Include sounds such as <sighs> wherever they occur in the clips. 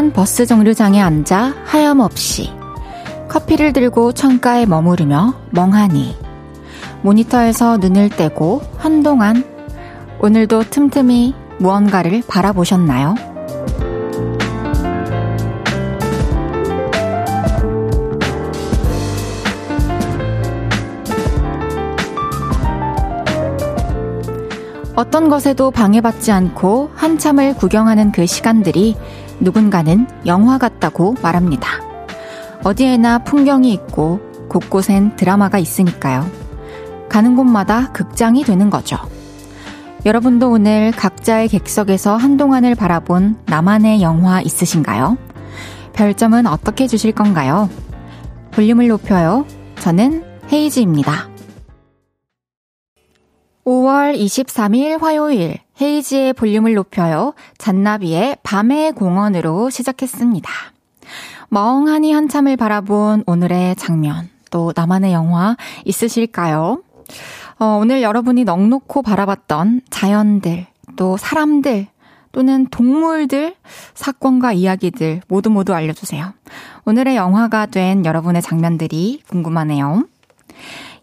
조용한 버스 정류장에 앉아 하염없이 커피를 들고 창가에 머무르며 멍하니 모니터에서 눈을 떼고 한동안 오늘도 틈틈이 무언가를 바라보셨나요? 어떤 것에도 방해받지 않고 한참을 구경하는 그 시간들이 누군가는 영화 같다고 말합니다. 어디에나 풍경이 있고 곳곳엔 드라마가 있으니까요. 가는 곳마다 극장이 되는 거죠. 여러분도 오늘 각자의 객석에서 한동안을 바라본 나만의 영화 있으신가요? 별점은 어떻게 주실 건가요? 볼륨을 높여요. 저는 헤이즈입니다. 5월 23일 화요일 헤이지의 볼륨을 높여요. 잔나비의 밤의 공원으로 시작했습니다. 멍하니 한참을 바라본 오늘의 장면, 또 나만의 영화 있으실까요? 어, 오늘 여러분이 넉넉히 바라봤던 자연들, 또 사람들, 또는 동물들, 사건과 이야기들 모두 모두 알려주세요. 오늘의 영화가 된 여러분의 장면들이 궁금하네요.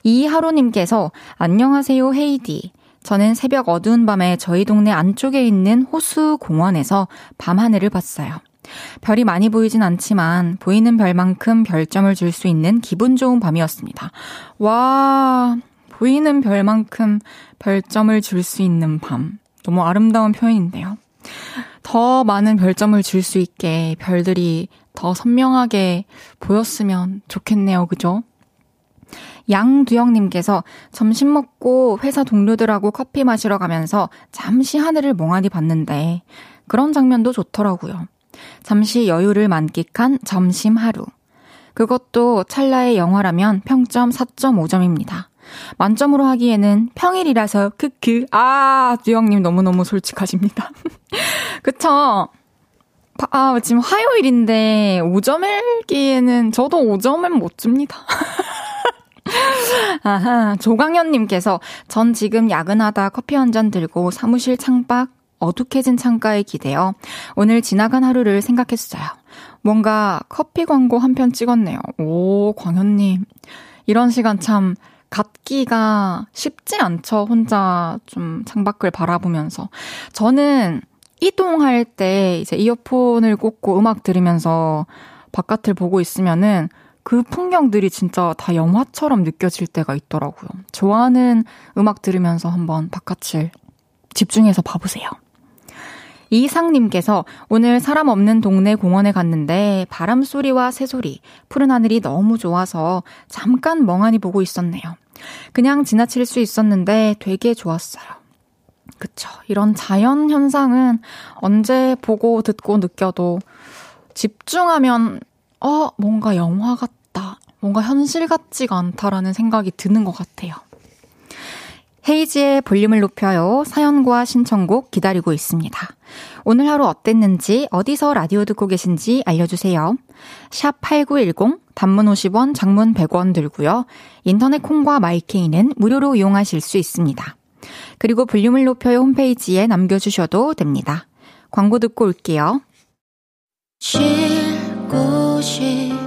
이하로님께서 안녕하세요 헤이디. 저는 새벽 어두운 밤에 저희 동네 안쪽에 있는 호수 공원에서 밤 하늘을 봤어요. 별이 많이 보이진 않지만 보이는 별만큼 별점을 줄 수 있는 기분 좋은 밤이었습니다. 와, 보이는 별만큼 별점을 줄 수 있는 밤. 너무 아름다운 표현인데요. 더 많은 별점을 줄 수 있게 별들이 더 선명하게 보였으면 좋겠네요. 그죠? 양두영님께서 점심 먹고 회사 동료들하고 커피 마시러 가면서 잠시 하늘을 멍하니 봤는데 그런 장면도 좋더라고요. 잠시 여유를 만끽한 점심 하루. 그것도 찰나의 영화라면 평점 4.5점입니다. 만점으로 하기에는 평일이라서 크크. 아, 두영님 너무너무 솔직하십니다. <laughs> 그쵸? 아, 지금 화요일인데 5점 일기에는 저도 5점은 못 줍니다. <laughs> 아하, 조광현님께서 전 지금 야근하다 커피 한 잔 들고 사무실 창밖 어둑해진 창가에 기대어 오늘 지나간 하루를 생각했어요. 뭔가 커피 광고 한 편 찍었네요. 오, 광현님. 이런 시간 참 갖기가 쉽지 않죠. 혼자 좀 창밖을 바라보면서. 저는 이동할 때 이제 이어폰을 꽂고 음악 들으면서 바깥을 보고 있으면은 그 풍경들이 진짜 다 영화처럼 느껴질 때가 있더라고요. 좋아하는 음악 들으면서 한번 바깥을 집중해서 봐보세요. 이상님께서 오늘 사람 없는 동네 공원에 갔는데 바람 소리와 새소리, 푸른 하늘이 너무 좋아서 잠깐 멍하니 보고 있었네요. 그냥 지나칠 수 있었는데 되게 좋았어요. 그쵸. 이런 자연 현상은 언제 보고 듣고 느껴도 집중하면 어, 뭔가 영화 같다. 뭔가 현실 같지가 않다라는 생각이 드는 것 같아요. 헤이지의 볼륨을 높여요. 사연과 신청곡 기다리고 있습니다. 오늘 하루 어땠는지, 어디서 라디오 듣고 계신지 알려주세요. 샵 8910, 단문 50원, 장문 100원 들고요. 인터넷 콩과 마이케이는 무료로 이용하실 수 있습니다. 그리고 볼륨을 높여요 홈페이지에 남겨주셔도 됩니다. 광고 듣고 올게요. 쉴 곳이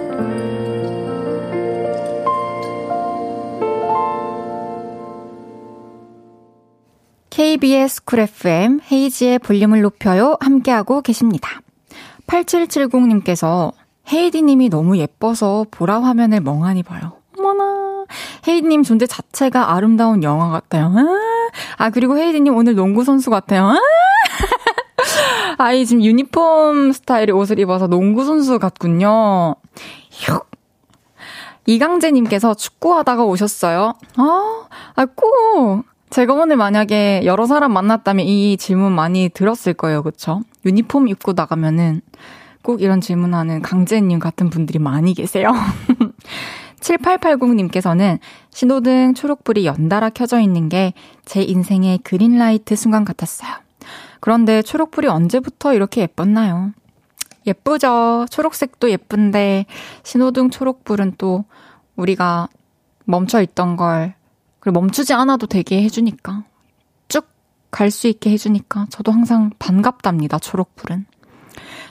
KBS 쿨 FM 헤이즈의 볼륨을 높여요 함께하고 계십니다. 8770님께서 헤이디님이 너무 예뻐서 보라 화면을 멍하니 봐요. 어머나. 헤이디님 존재 자체가 아름다운 영화 같아요. 아, 그리고 헤이디님 오늘 농구 선수 같아요. <laughs> 아이, 지금 유니폼 스타일의 옷을 입어서 농구 선수 같군요. 슉. 이강재님께서 축구하다가 오셨어요. 아, 아, 꼭. 제가 오늘 만약에 여러 사람 만났다면 이 질문 많이 들었을 거예요. 그쵸? 유니폼 입고 나가면은 꼭 이런 질문하는 강재님 같은 분들이 많이 계세요. <laughs> 7880님께서는 신호등 초록불이 연달아 켜져 있는 게 제 인생의 그린라이트 순간 같았어요. 그런데 초록불이 언제부터 이렇게 예뻤나요? 예쁘죠. 초록색도 예쁜데 신호등 초록불은 또 우리가 멈춰 있던 걸 그리고 멈추지 않아도 되게 해주니까 쭉 갈 수 있게 해주니까 저도 항상 반갑답니다. 초록불은.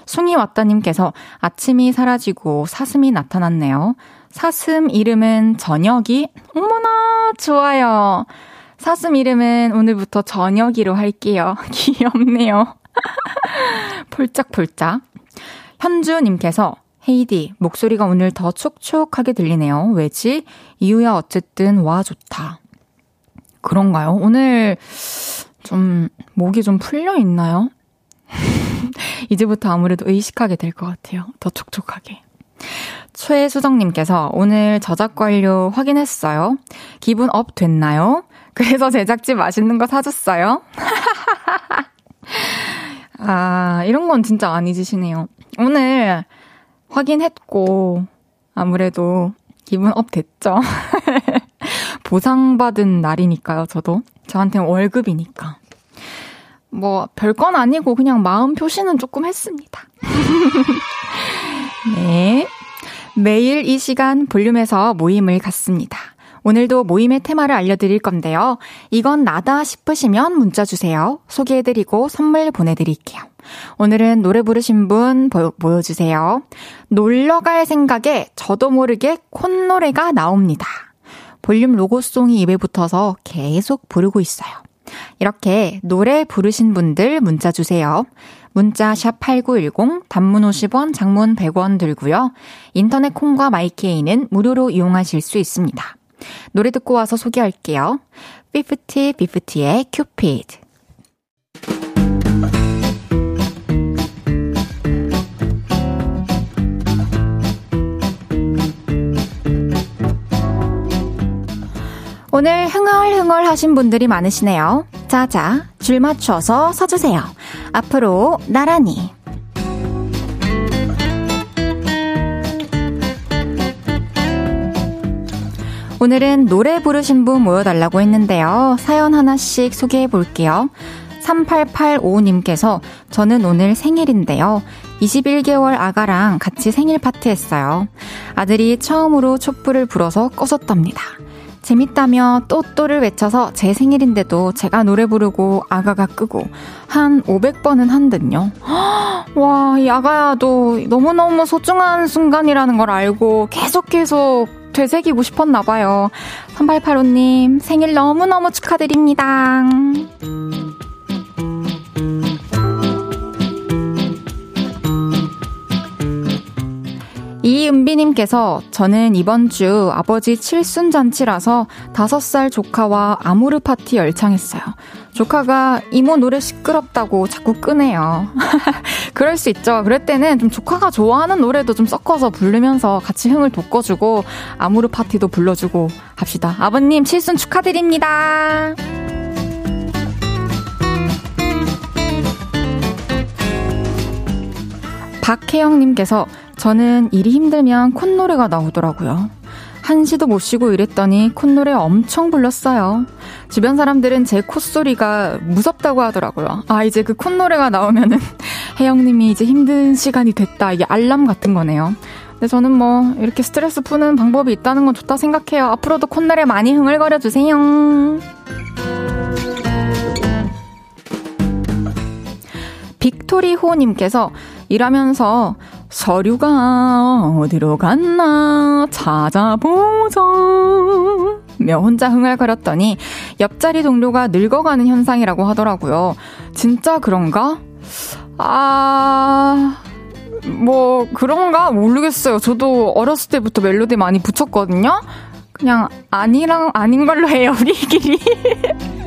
숭이 왔다님께서 아침이 사라지고 사슴이 나타났네요. 사슴 이름은 저녁이? 어머나, 좋아요. 사슴 이름은 오늘부터 저녁이로 할게요. <laughs> 귀엽네요. <laughs> 폴짝폴짝. 현주님께서 헤이디, 목소리가 오늘 더 촉촉하게 들리네요. 왜지? 이유야 어쨌든 와 좋다. 그런가요? 오늘 좀 목이 좀 풀려 있나요? <laughs> 이제부터 아무래도 의식하게 될 것 같아요. 더 촉촉하게. 최수정님께서 오늘 저작권료 확인했어요. 기분 up 됐나요? 그래서 제작진 맛있는 거 사줬어요. <laughs> 아, 이런 건 진짜 안 잊으시네요. 오늘 확인했고, 아무래도 기분 up 됐죠? <laughs> 보상받은 날이니까요, 저도. 저한테는 월급이니까. 뭐, 별건 아니고 그냥 마음 표시는 조금 했습니다. <laughs> 네. 매일 이 시간 볼륨에서 모임을 갖습니다. 오늘도 모임의 테마를 알려드릴 건데요. 이건 나다 싶으시면 문자 주세요. 소개해드리고 선물 보내드릴게요. 오늘은 노래 부르신 분 보, 모여주세요. 놀러 갈 생각에 저도 모르게 콧노래가 나옵니다. 볼륨 로고송이 입에 붙어서 계속 부르고 있어요. 이렇게 노래 부르신 분들 문자 주세요. 문자 sharp 8910 단문 50원, 장문 100원 들고요. 인터넷 콩과 마이케이는 무료로 이용하실 수 있습니다. 노래 듣고 와서 소개할게요. 50, 50의 큐피드. 오늘 흥얼흥얼 하신 분들이 많으시네요. 자자, 줄 맞춰서 서주세요. 앞으로 나란히. 오늘은 노래 부르신 분 모여달라고 했는데요. 사연 하나씩 소개해 볼게요. 3885님께서 저는 오늘 생일인데요. 21개월 아가랑 같이 생일 파티 했어요. 아들이 처음으로 촛불을 불어서 꺼졌답니다. 재밌다며 또또를 외쳐서 제 생일인데도 제가 노래 부르고 아가가 끄고 한 500번은 한 듯요. 와, 이 아가야도 너무너무 소중한 순간이라는 걸 알고 계속 계속 되새기고 싶었나 봐요. 3885님, 생일 너무너무 축하드립니다. 이은비님께서 저는 이번 주 아버지 칠순 잔치라서 다섯 살 조카와 아모르 파티 열창했어요. 조카가 이모 노래 시끄럽다고 자꾸 끄네요. <laughs> 그럴 수 있죠. 그럴 때는 좀 조카가 좋아하는 노래도 좀 섞어서 부르면서 같이 흥을 돋궈주고 아모르 파티도 불러주고 합시다. 아버님 칠순 축하드립니다. 박혜영님께서 저는 일이 힘들면 콧노래가 나오더라고요. 한시도 못 쉬고 일했더니 콧노래 엄청 불렀어요. 주변 사람들은 제 콧소리가 무섭다고 하더라고요. 아, 이제 그 콧노래가 나오면은 <laughs> 혜영님이 이제 힘든 시간이 됐다. 이게 알람 같은 거네요. 근데 저는 뭐 이렇게 스트레스 푸는 방법이 있다는 건 좋다 생각해요. 앞으로도 콧노래 많이 흥을거려 주세요. 빅토리 호님께서 일하면서 서류가 어디로 갔나 찾아보자. 며 혼자 흥얼거렸더니 옆자리 동료가 늙어가는 현상이라고 하더라고요. 진짜 그런가? 아, 뭐, 그런가? 모르겠어요. 저도 어렸을 때부터 멜로디 많이 붙였거든요? 그냥 아니랑 아닌 걸로 해요, 우리끼리. <laughs>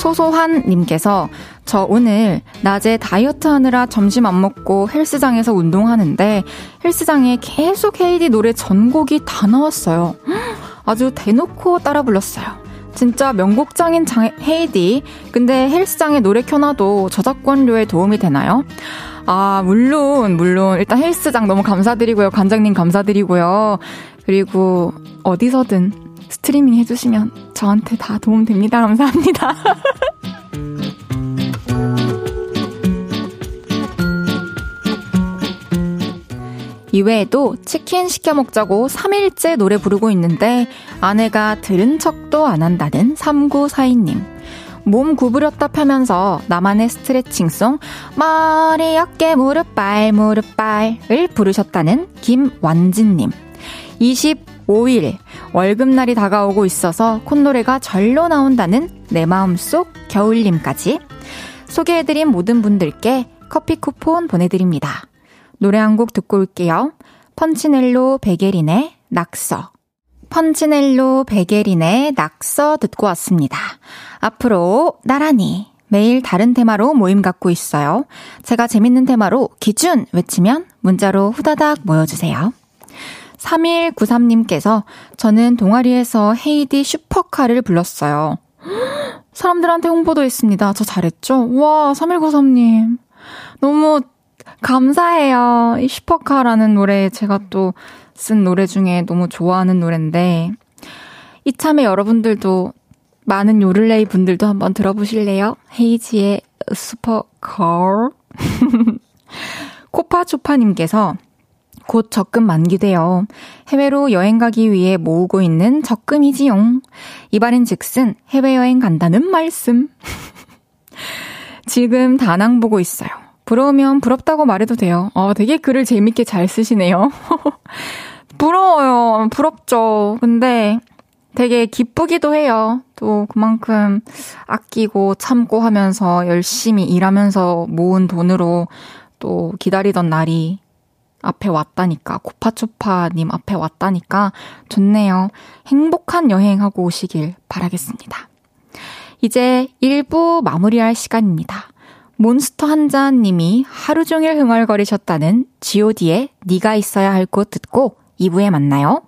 소소한님께서 저 오늘 낮에 다이어트 하느라 점심 안 먹고 헬스장에서 운동하는데 헬스장에 계속 헤이디 노래 전곡이 다 나왔어요. 아주 대놓고 따라 불렀어요. 진짜 명곡장인 장, 헤이디. 근데 헬스장에 노래 켜놔도 저작권료에 도움이 되나요? 아, 물론, 물론. 일단 헬스장 너무 감사드리고요. 관장님 감사드리고요. 그리고 어디서든 스트리밍 해주시면 저한테 다 도움 됩니다. 감사합니다. <laughs> 이외에도 치킨 시켜 먹자고 3일째 노래 부르고 있는데 아내가 들은 척도 안 한다는 3942님. 몸 구부렸다 펴면서 나만의 스트레칭송 머리 어깨 무릎 발 무릎 발을 부르셨다는 김완진님. 25일 월급날이 다가오고 있어서 콧노래가 절로 나온다는 내 마음속 겨울님까지 소개해드린 모든 분들께 커피 쿠폰 보내드립니다. 노래 한 곡 듣고 올게요. 펀치넬로 베게린의 낙서. 펀치넬로 베게린의 낙서 듣고 왔습니다. 앞으로 나란히 매일 다른 테마로 모임 갖고 있어요. 제가 재밌는 테마로 기준 외치면 문자로 후다닥 모여주세요. 3193님께서 저는 동아리에서 헤이디 슈퍼카를 불렀어요. 사람들한테 홍보도 했습니다. 저 잘했죠? 와, 3193님. 너무 감사해요. 이 슈퍼카라는 노래 제가 또 쓴 노래 중에 너무 좋아하는 노래인데 이참에 여러분들도 많은 요를레이 분들도 한번 들어보실래요? 헤이지의 슈퍼카. <laughs> 코파초파님께서 곧 적금 만기돼요. 해외로 여행 가기 위해 모으고 있는 적금이지용. 이발인 즉슨 해외여행 간다는 말씀. <laughs> 지금 다낭 보고 있어요. 부러우면 부럽다고 말해도 돼요. 어, 되게 글을 재밌게 잘 쓰시네요. <laughs> 부러워요. 부럽죠. 근데 되게 기쁘기도 해요. 또 그만큼 아끼고 참고 하면서 열심히 일하면서 모은 돈으로 또 기다리던 날이 앞에 왔다니까, 코파초파님 앞에 왔다니까 좋네요. 행복한 여행하고 오시길 바라겠습니다. 이제 1부 마무리할 시간입니다. 몬스터 한잔 님이 하루 종일 흥얼거리셨다는 god의 네가 있어야 할 곳 듣고 2부에 만나요.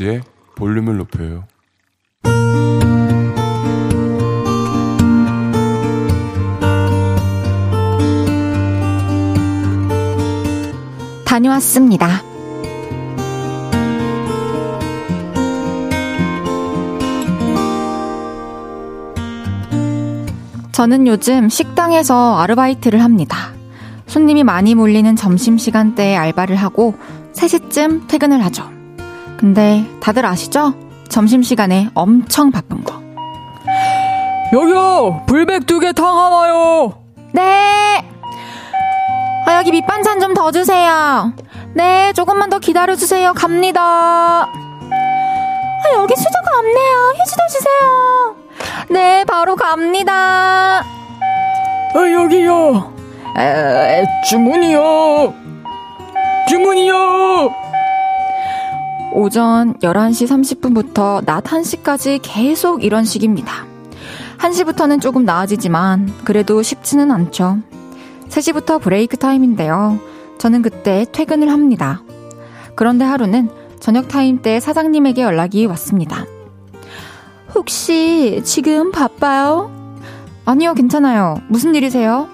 헤이지의 볼륨을 높여요 다녀왔습니다. 저는 요즘 식당에서 아르바이트를 합니다. 손님이 많이 몰리는 점심시간대에 알바를 하고 3시쯤 퇴근을 하죠. 근데 다들 아시죠? 점심시간에 엄청 바쁜 거. 여기요! 불백 두 개 탕 하나요! 네! 아, 여기 밑반찬 좀 더 주세요. 네, 조금만 더 기다려주세요. 갑니다. 아, 여기 수저가 없네요. 휴지도 주세요. 네, 바로 갑니다. 아, 여기요. 에, 주문이요. 주문이요. 오전 11시 30분부터 낮 1시까지 계속 이런 식입니다. 1시부터는 조금 나아지지만 그래도 쉽지는 않죠. 3시부터 break time인데요. 저는 그때 퇴근을 합니다. 그런데 하루는 저녁 타임 때 사장님에게 연락이 왔습니다. 혹시 지금 바빠요? 아니요, 괜찮아요. 무슨 일이세요?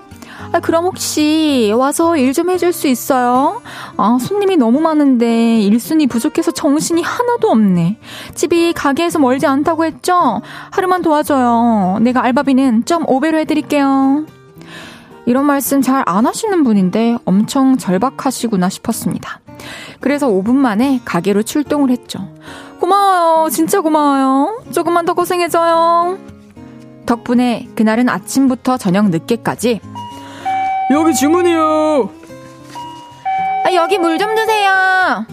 아, 그럼 혹시 와서 일 좀 해줄 수 있어요? 아, 손님이 너무 많은데 일순이 부족해서 정신이 하나도 없네. 집이 가게에서 멀지 않다고 했죠? 하루만 도와줘요. 내가 알바비는 좀 오배로 해드릴게요. 이런 말씀 잘 안 하시는 분인데 엄청 절박하시구나 싶었습니다. 그래서 5분 만에 가게로 출동을 했죠. 고마워요. 진짜 고마워요. 조금만 더 고생해줘요. 덕분에 그날은 아침부터 저녁 늦게까지 여기 주문이요. 아, 여기 물좀 주세요.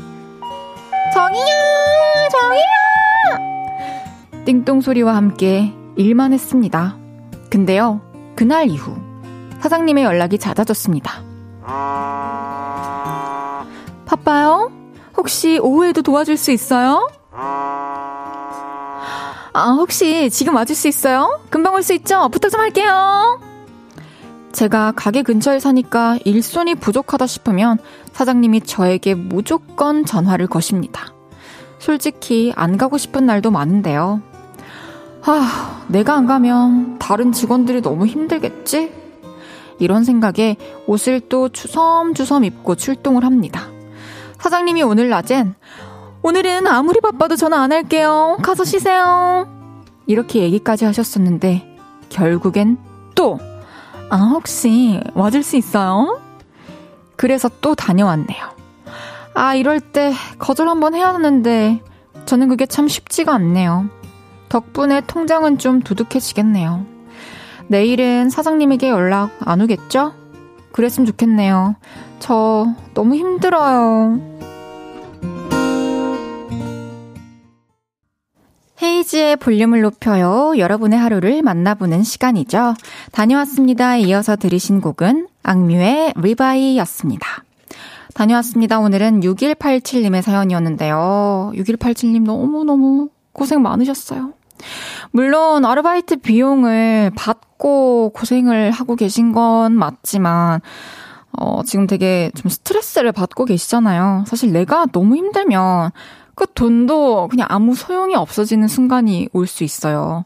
저기요, 저기요. 띵동 소리와 함께 일만 했습니다. 근데요, 그날 이후 사장님의 연락이 잦아졌습니다. 바빠요? 혹시 오후에도 도와줄 수 있어요? 아, 혹시 지금 와줄 수 있어요? 금방 올 수 있죠? 부탁 좀 할게요. 제가 가게 근처에 사니까 일손이 부족하다 싶으면 사장님이 저에게 무조건 전화를 거십니다. 솔직히 안 가고 싶은 날도 많은데요. 아, 내가 안 가면 다른 직원들이 너무 힘들겠지? 이런 생각에 옷을 또 주섬주섬 입고 출동을 합니다. 사장님이 오늘 낮엔 오늘은 아무리 바빠도 전화 안 할게요. 가서 쉬세요. 이렇게 얘기까지 하셨었는데 결국엔 또 아, 혹시 와줄 수 있어요? 그래서 또 다녀왔네요. 아, 이럴 때 거절 한번 해야 하는데 저는 그게 참 쉽지가 않네요. 덕분에 통장은 좀 두둑해지겠네요. 내일은 사장님에게 연락 안 오겠죠? 그랬으면 좋겠네요. 저 너무 힘들어요. 헤이지의 볼륨을 높여요. 여러분의 하루를 만나보는 시간이죠. 다녀왔습니다. 이어서 들으신 곡은 악뮤의 리바이였습니다. 다녀왔습니다. 오늘은 6187님의 사연이었는데요. 6187님 너무너무 고생 많으셨어요. 물론 아르바이트 비용을 받고 고생을 하고 계신 건 맞지만 어, 지금 되게 좀 스트레스를 받고 계시잖아요. 사실 내가 너무 힘들면 그 돈도 그냥 아무 소용이 없어지는 순간이 올 수 있어요.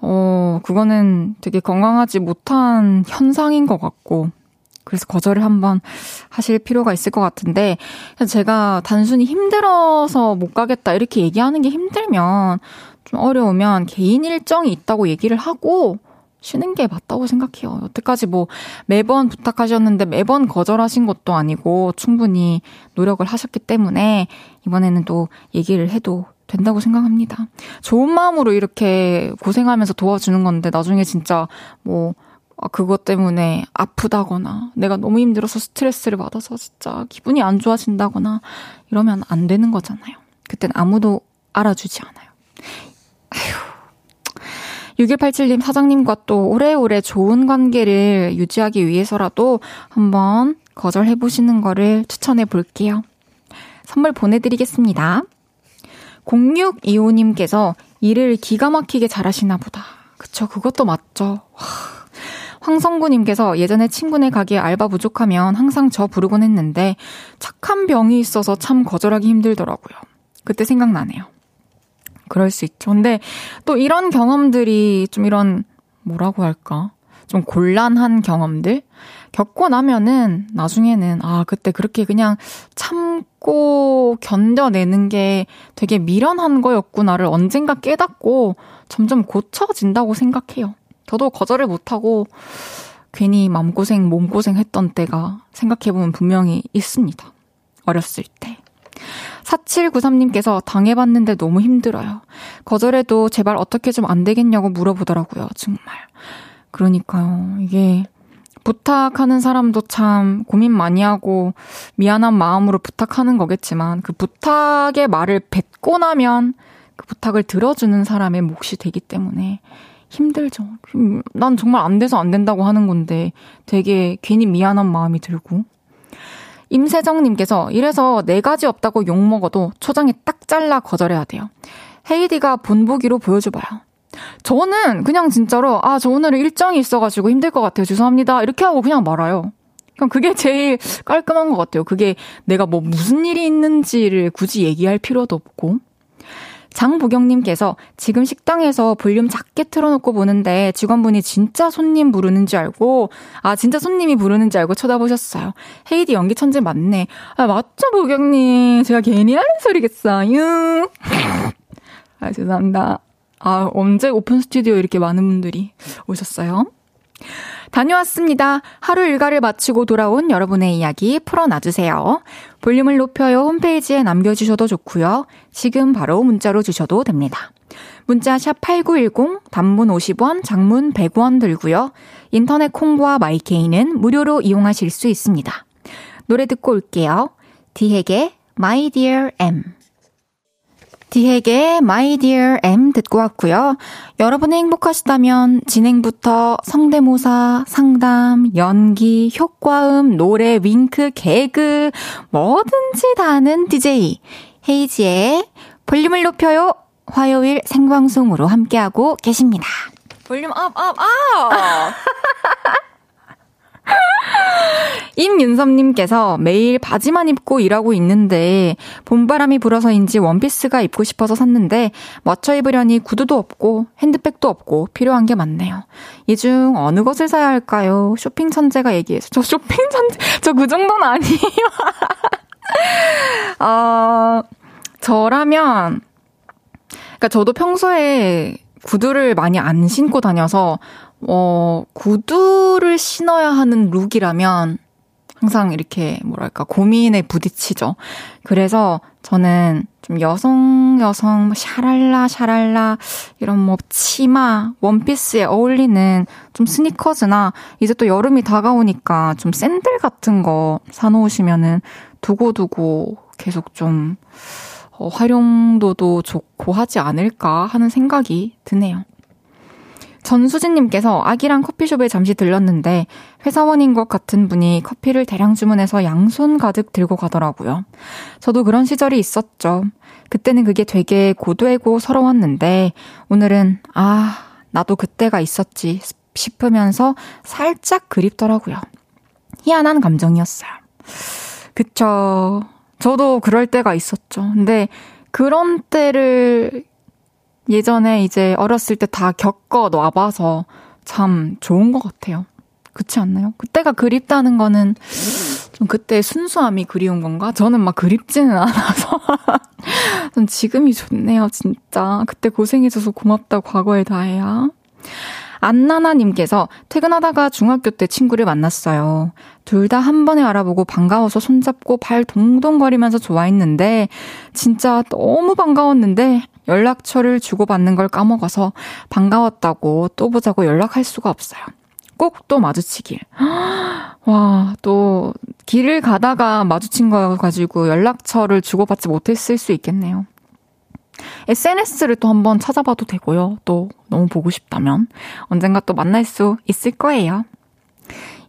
어, 그거는 되게 건강하지 못한 현상인 것 같고, 그래서 거절을 한번 하실 필요가 있을 것 같은데, 제가 단순히 힘들어서 못 가겠다 이렇게 얘기하는 게 힘들면, 좀 어려우면 개인 일정이 있다고 얘기를 하고, 쉬는 게 맞다고 생각해요. 여태까지 뭐 매번 부탁하셨는데 매번 거절하신 것도 아니고 충분히 노력을 하셨기 때문에 이번에는 또 얘기를 해도 된다고 생각합니다. 좋은 마음으로 이렇게 고생하면서 도와주는 건데 나중에 진짜 뭐 아, 그것 때문에 아프다거나 내가 너무 힘들어서 스트레스를 받아서 진짜 기분이 안 좋아진다거나 이러면 안 되는 거잖아요. 그땐 아무도 알아주지 않아요. 아휴. 6187님 사장님과 또 오래오래 좋은 관계를 유지하기 위해서라도 한번 거절해보시는 거를 추천해 볼게요. 선물 보내드리겠습니다. 0625님께서 일을 기가 막히게 잘하시나 보다. 그쵸, 그것도 맞죠. 황성구님께서 예전에 친구네 가게에 알바 부족하면 항상 저 부르곤 했는데 착한 병이 있어서 참 거절하기 힘들더라고요. 그때 생각나네요. 그럴 수 있죠. 근데 또 이런 경험들이 좀 이런 뭐라고 할까? 좀 곤란한 경험들 겪고 나면은 나중에는 아, 그때 그렇게 그냥 참고 견뎌내는 게 되게 미련한 거였구나를 언젠가 깨닫고 점점 고쳐진다고 생각해요. 저도 거절을 못하고 괜히 마음고생, 몸고생 했던 때가 생각해보면 분명히 있습니다. 어렸을 때. 4793님께서 당해봤는데 너무 힘들어요. 거절해도 제발 어떻게 좀 안 되겠냐고 물어보더라고요. 정말. 그러니까요. 이게 부탁하는 사람도 참 고민 많이 하고 미안한 마음으로 부탁하는 거겠지만 그 부탁의 말을 뱉고 나면 그 부탁을 들어주는 사람의 몫이 되기 때문에 힘들죠. 난 정말 안 돼서 안 된다고 하는 건데 되게 괜히 미안한 마음이 들고 임세정님께서 이래서 네 가지 없다고 욕먹어도 초장에 딱 잘라 거절해야 돼요. 헤이디가 본보기로 보여줘봐요. 저는 그냥 진짜로, 아, 저 오늘은 일정이 있어가지고 힘들 것 같아요. 죄송합니다. 이렇게 하고 그냥 말아요. 그냥 그게 제일 깔끔한 것 같아요. 그게 내가 뭐 무슨 일이 있는지를 굳이 얘기할 필요도 없고. 장보경님께서 지금 식당에서 볼륨 작게 틀어놓고 보는데 직원분이 진짜 손님 부르는 줄 알고, 아, 진짜 손님이 부르는 줄 알고 쳐다보셨어요. 헤이디 연기 천재 맞네. 아, 맞죠, 보경님. 제가 괜히 하는 소리겠어요. <laughs> 아, 죄송합니다. 아, 언제 오픈 스튜디오 이렇게 많은 분들이 오셨어요? 다녀왔습니다. 하루 일과를 마치고 돌아온 여러분의 이야기 풀어놔주세요. 볼륨을 높여요 홈페이지에 남겨주셔도 좋고요. 지금 바로 문자로 주셔도 됩니다. 문자 샵 8910, 단문 50원, 장문 100원 들고요. 인터넷 콩과 마이케이는 무료로 이용하실 수 있습니다. 노래 듣고 올게요. 디핵의 My Dear M. 디핵의 My Dear M 듣고 왔고요. 여러분이 행복하시다면 진행부터 성대모사, 상담, 연기, 효과음, 노래, 윙크, 개그 뭐든지 다 하는 DJ 헤이즈의 볼륨을 높여요. 화요일 생방송으로 함께하고 계십니다. volume up, up, up! 임윤섭님께서 매일 바지만 입고 일하고 있는데 봄바람이 불어서인지 원피스가 입고 싶어서 샀는데 맞춰 입으려니 구두도 없고 핸드백도 없고 필요한 게 많네요. 이 중 어느 것을 사야 할까요? 쇼핑 천재가 얘기해서 저 쇼핑 천재 저 그 정도는 아니에요. <laughs> 어, 저라면 그러니까 저도 평소에 구두를 많이 안 신고 다녀서 어, 구두를 신어야 하는 룩이라면 항상 이렇게 뭐랄까 고민에 부딪히죠. 그래서 저는 좀 여성 여성 뭐 샤랄라 샤랄라 이런 뭐 치마 원피스에 어울리는 좀 스니커즈나 이제 또 여름이 다가오니까 좀 샌들 같은 거 사놓으시면은 두고두고 계속 좀 어, 활용도도 좋고 하지 않을까 하는 생각이 드네요. 전수진님께서 아기랑 커피숍에 잠시 들렀는데 회사원인 것 같은 분이 커피를 대량 주문해서 양손 가득 들고 가더라고요. 저도 그런 시절이 있었죠. 그때는 그게 되게 고되고 서러웠는데 오늘은 아, 나도 그때가 있었지 싶으면서 살짝 그립더라고요. 희한한 감정이었어요. 그쵸. 저도 그럴 때가 있었죠. 근데 그런 때를 예전에 이제 어렸을 때 다 겪어 놔봐서 참 좋은 것 같아요. 그렇지 않나요? 그때가 그립다는 거는 좀 그때 순수함이 그리운 건가? 저는 막 그립지는 않아서. <laughs> 전 지금이 좋네요, 진짜. 그때 고생해줘서 고맙다, 과거에 다해야. 안나나님께서 퇴근하다가 중학교 때 친구를 만났어요. 둘 다 한 번에 알아보고 반가워서 손잡고 발 동동거리면서 좋아했는데, 진짜 너무 반가웠는데, 연락처를 주고받는 걸 까먹어서 반가웠다고 또 보자고 연락할 수가 없어요. 꼭 또 마주치길. <gasps> 와, 또 길을 가다가 마주친 거 가지고 연락처를 주고받지 못했을 수 있겠네요. SNS를 또 한번 찾아봐도 되고요. 또 너무 보고 싶다면 언젠가 또 만날 수 있을 거예요.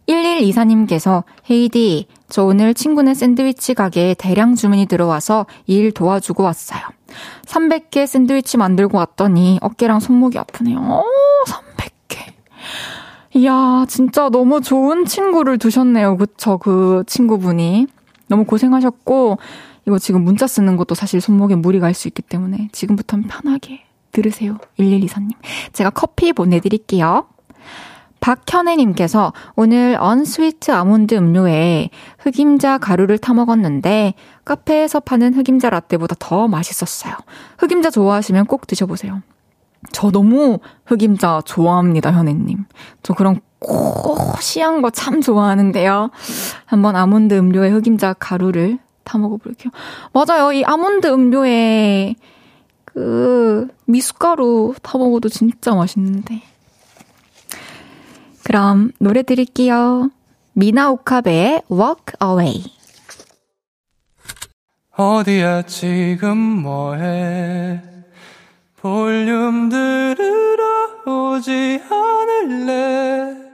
1124님께서 헤이디, 저 오늘 친구네 샌드위치 가게에 대량 주문이 들어와서 일 도와주고 왔어요. 300개 샌드위치 만들고 왔더니 어깨랑 손목이 아프네요. 오, 300개. 이야, 진짜 너무 좋은 친구를 두셨네요. 그쵸, 그 친구분이. 너무 고생하셨고, 이거 지금 문자 쓰는 것도 사실 손목에 무리 갈수 있기 때문에 지금부터는 편하게 들으세요. 1124님. 제가 커피 보내드릴게요. 박현애님께서 오늘 언스위트 아몬드 음료에 흑임자 가루를 타먹었는데 카페에서 파는 흑임자 라떼보다 더 맛있었어요. 흑임자 좋아하시면 꼭 드셔보세요. 저 너무 흑임자 좋아합니다, 현애님. 저 그런 고시한 거 참 좋아하는데요. 한번 아몬드 음료에 흑임자 가루를 타먹어볼게요. 맞아요. 이 아몬드 음료에 그 미숫가루 타 먹어도 진짜 맛있는데. 그럼 노래 드릴게요. 미나 오카베의 Walk Away. 어디야 지금 뭐해 볼륨 들으러 오지 않을래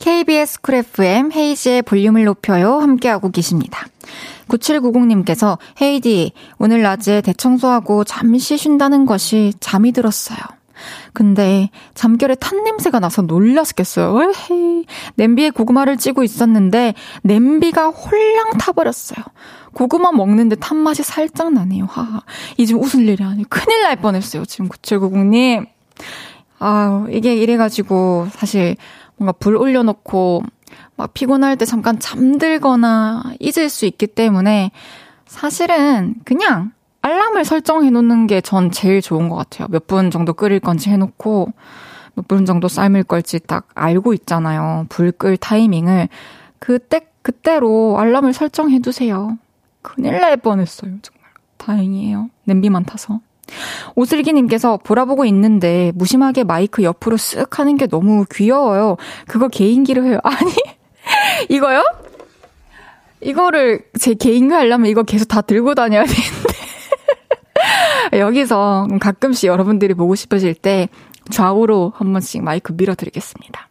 KBS 쿨 FM 헤이즈의 볼륨을 높여요. 함께하고 계십니다. 9790님께서 헤이디, 오늘 낮에 대청소하고 잠시 쉰다는 것이 잠이 들었어요. 근데 잠결에 탄 냄새가 나서 놀랐겠어요. 에헤이. 냄비에 고구마를 찌고 있었는데 냄비가 홀랑 타버렸어요. 고구마 먹는데 탄 맛이 살짝 나네요. 하하. 이 지금 웃을 일이 아니에요. 큰일 날 뻔했어요. 지금 9790님. 아 이게 이래가지고 사실 뭔가 불 올려놓고 막 피곤할 때 잠깐 잠들거나 잊을 수 있기 때문에 사실은 그냥 알람을 설정해 놓는 게 전 제일 좋은 것 같아요. 몇 분 정도 끓일 건지 해놓고 몇 분 정도 삶을 걸지 딱 알고 있잖아요. 불 끌 타이밍을 그때 그때로 알람을 설정해 두세요. 큰일 날 뻔했어요. 정말 다행이에요. 냄비만 타서. 오슬기님께서 보라보고 있는데 무심하게 마이크 옆으로 쓱 하는 게 너무 귀여워요. 그거 개인기로 해요. <laughs> 아니 이거요? 이거를 제 개인기 하려면 이거 계속 다 들고 다녀야 되는데. <laughs> 여기서 가끔씩 여러분들이 보고 싶으실 때 좌우로 한 번씩 마이크 밀어드리겠습니다.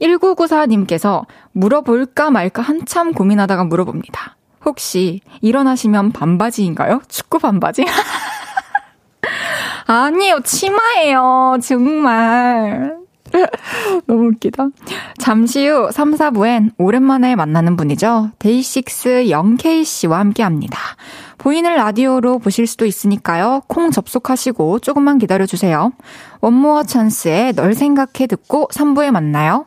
1994님께서 물어볼까 말까 한참 고민하다가 물어봅니다. 혹시 일어나시면 반바지인가요? 축구 반바지? <laughs> 아니요, 치마예요. 정말. <laughs> 너무 웃기다. 잠시 후 3, 4부엔 오랜만에 만나는 분이죠. 데이식스 영케이 씨와 함께 합니다. 보이는 라디오로 보실 수도 있으니까요. 콩 접속하시고 조금만 기다려주세요. 원모어 찬스의 널 생각해 듣고 3부에 만나요.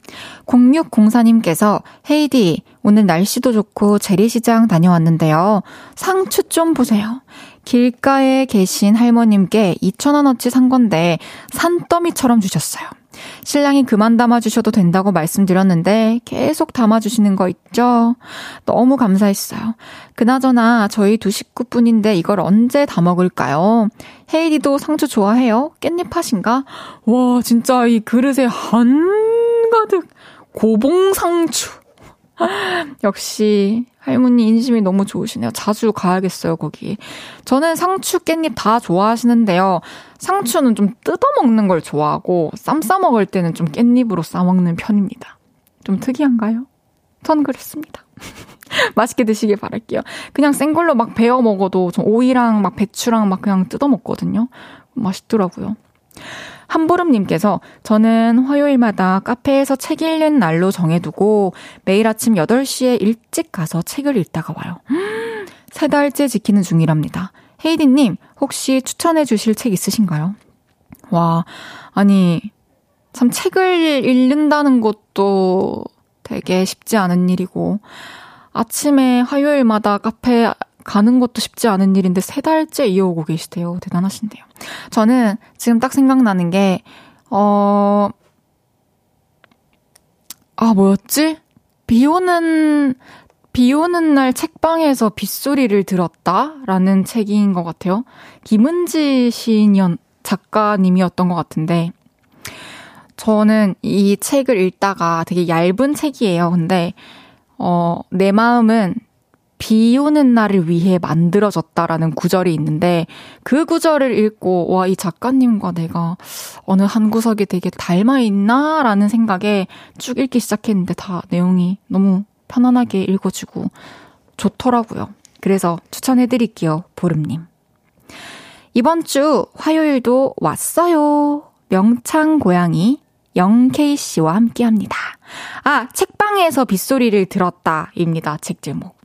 0604님께서 헤이디 오늘 날씨도 좋고 재래시장 다녀왔는데요. 상추 좀 보세요. 길가에 계신 할머님께 2,000원어치 산 건데 산더미처럼 주셨어요. 신랑이 그만 담아주셔도 된다고 말씀드렸는데 계속 담아주시는 거 있죠? 너무 감사했어요. 그나저나 저희 두 식구뿐인데 이걸 언제 다 먹을까요? 헤이디도 상추 좋아해요? 깻잎 팥인가? 와, 진짜 이 그릇에 한 가득 고봉상추. <gasps> 역시 할머니 인심이 너무 좋으시네요. 자주 가야겠어요, 거기. 저는 상추, 깻잎 다 좋아하시는데요. 상추는 좀 뜯어먹는 걸 좋아하고, 쌈 싸먹을 때는 좀 깻잎으로 싸먹는 편입니다. 좀 특이한가요? 전 그렇습니다. <laughs> 맛있게 드시길 바랄게요. 그냥 생 걸로 막 베어 먹어도 좀 오이랑 막 배추랑 막 그냥 뜯어 먹거든요. 맛있더라고요. 한보름님께서 저는 화요일마다 카페에서 책 읽는 날로 정해두고 매일 아침 8시에 일찍 가서 책을 읽다가 와요. <gasps> 세 달째 지키는 중이랍니다. 헤이디님, 혹시 추천해 주실 책 있으신가요? 와, 아니, 참 책을 읽는다는 것도 되게 쉽지 않은 일이고, 아침에 화요일마다 카페 가는 것도 쉽지 않은 일인데 세 달째 이어오고 계시대요. 대단하신데요. 저는 지금 딱 생각나는 게, 어, 아, 뭐였지? 비 오는, 비 오는 날 책방에서 빗소리를 들었다 라는 책인 것 같아요. 김은지 시인이었, 작가님이었던 것 같은데, 저는 이 책을 읽다가 되게 얇은 책이에요. 근데, 어, 내 마음은 비 오는 날을 위해 만들어졌다라는 구절이 있는데 그 구절을 읽고 와 이 작가님과 내가 어느 한 구석에 되게 닮아 있나라는 생각에 쭉 읽기 시작했는데 다 내용이 너무 편안하게 읽어지고 좋더라고요. 그래서 추천해 드릴게요. 보름님. 이번 주 화요일도 왔어요. 명창 고양이 영케이 씨와 함께 합니다. 아, 책방에서 빗소리를 들었다 입니다. 책 제목.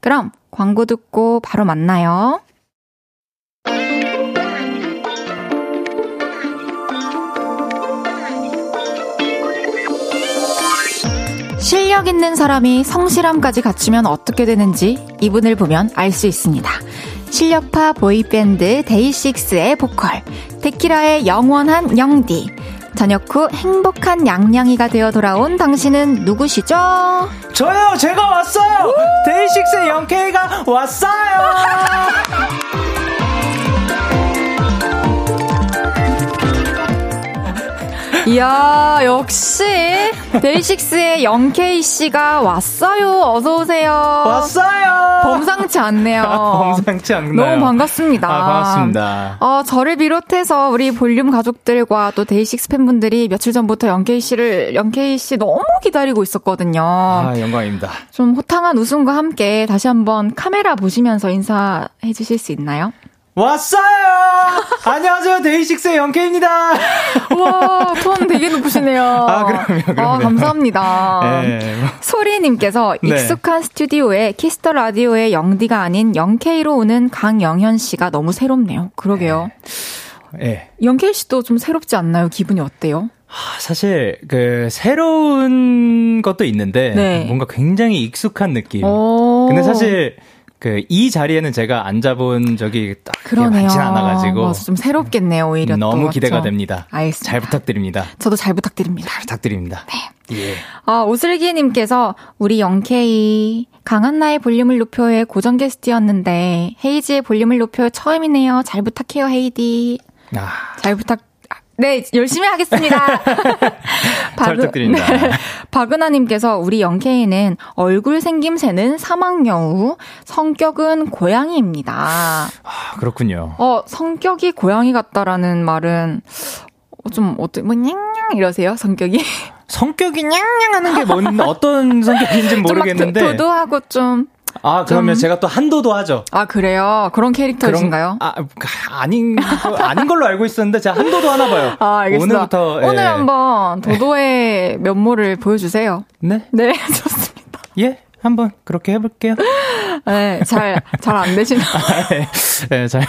그럼 광고 듣고 바로 만나요. 실력 있는 사람이 성실함까지 갖추면 어떻게 되는지 이분을 보면 알 수 있습니다. 실력파 보이밴드 데이식스의 보컬, 데키라의 영원한 영디, 저녁 후 행복한 양양이가 되어 돌아온 당신은 누구시죠? 저요, 제가 왔어요! 데이식스의 영케이가 왔어요! <laughs> 이야, 역시 데이식스의 영케이 씨가 왔어요. 어서 오세요. 왔어요. 범상치 않네요. <laughs> 범상치 않나요? 너무 반갑습니다. 아, 반갑습니다. 어, 저를 비롯해서 우리 볼륨 가족들과 또 데이식스 팬분들이 며칠 전부터 영케이 씨를 영케이 씨 너무 기다리고 있었거든요. 아, 영광입니다. 좀 호탕한 웃음과 함께 다시 한번 카메라 보시면서 인사해 주실 수 있나요? 왔어요! <laughs> 안녕하세요, 데이식스의 영케입니다. <laughs> 와, 톤 되게 높으시네요. <laughs> 아, 그럼요, 그럼요. 아, 감사합니다. 네. 소리님께서 네. 익숙한 스튜디오에 키스 더 라디오의 영디가 아닌 영케이로 오는 강영현 씨가 너무 새롭네요. 그러게요. 예. 영케이 씨도 좀 새롭지 않나요? 기분이 어때요? 아, 사실 그 새로운 것도 있는데 네. 뭔가 굉장히 익숙한 느낌. 오. 근데 사실 그 이 자리에는 제가 앉아본 적이 딱. 많진 않아가지고 맞아, 좀 새롭겠네요, 오히려. 너무 또, 기대가 맞죠? 됩니다. 알겠습니다. 잘 부탁드립니다. 저도 잘 부탁드립니다. 잘 부탁드립니다. 네. 예. 아, 오슬기님께서 우리 영케이 강한나의 볼륨을 높여의 고정 게스트였는데 헤이지의 볼륨을 높여 처음이네요. 잘 부탁해요, 헤이디. 아, 잘 부탁. 네, 열심히 하겠습니다. <laughs> 잘 부탁드립니다. 박은하님께서 우리 영케이는 얼굴 생김새는 사막여우, 성격은 고양이입니다. 아, 그렇군요. 어, 성격이 고양이 같다라는 말은 어, 좀 어떻게 뭐 냥냥 이러세요? 성격이 성격이 냥냥하는 게 뭔 어떤 성격인지는 모르겠는데. 좀막 도도하고 좀 아 그러면 제가 또 한도도 하죠. 아, 그래요? 그런 캐릭터이신가요? 아 아닌 거- 아닌 걸로 알고 있었는데 제가 한도도 하나 봐요. 아, 알겠습니다. 오늘부터 오늘 예. 한번 도도의 면모를 보여주세요. 네. 네, <laughs> 좋습니다. 예. 한번 그렇게 해볼게요. 네, 잘, 잘 안 되시나. <laughs> 네, 잘.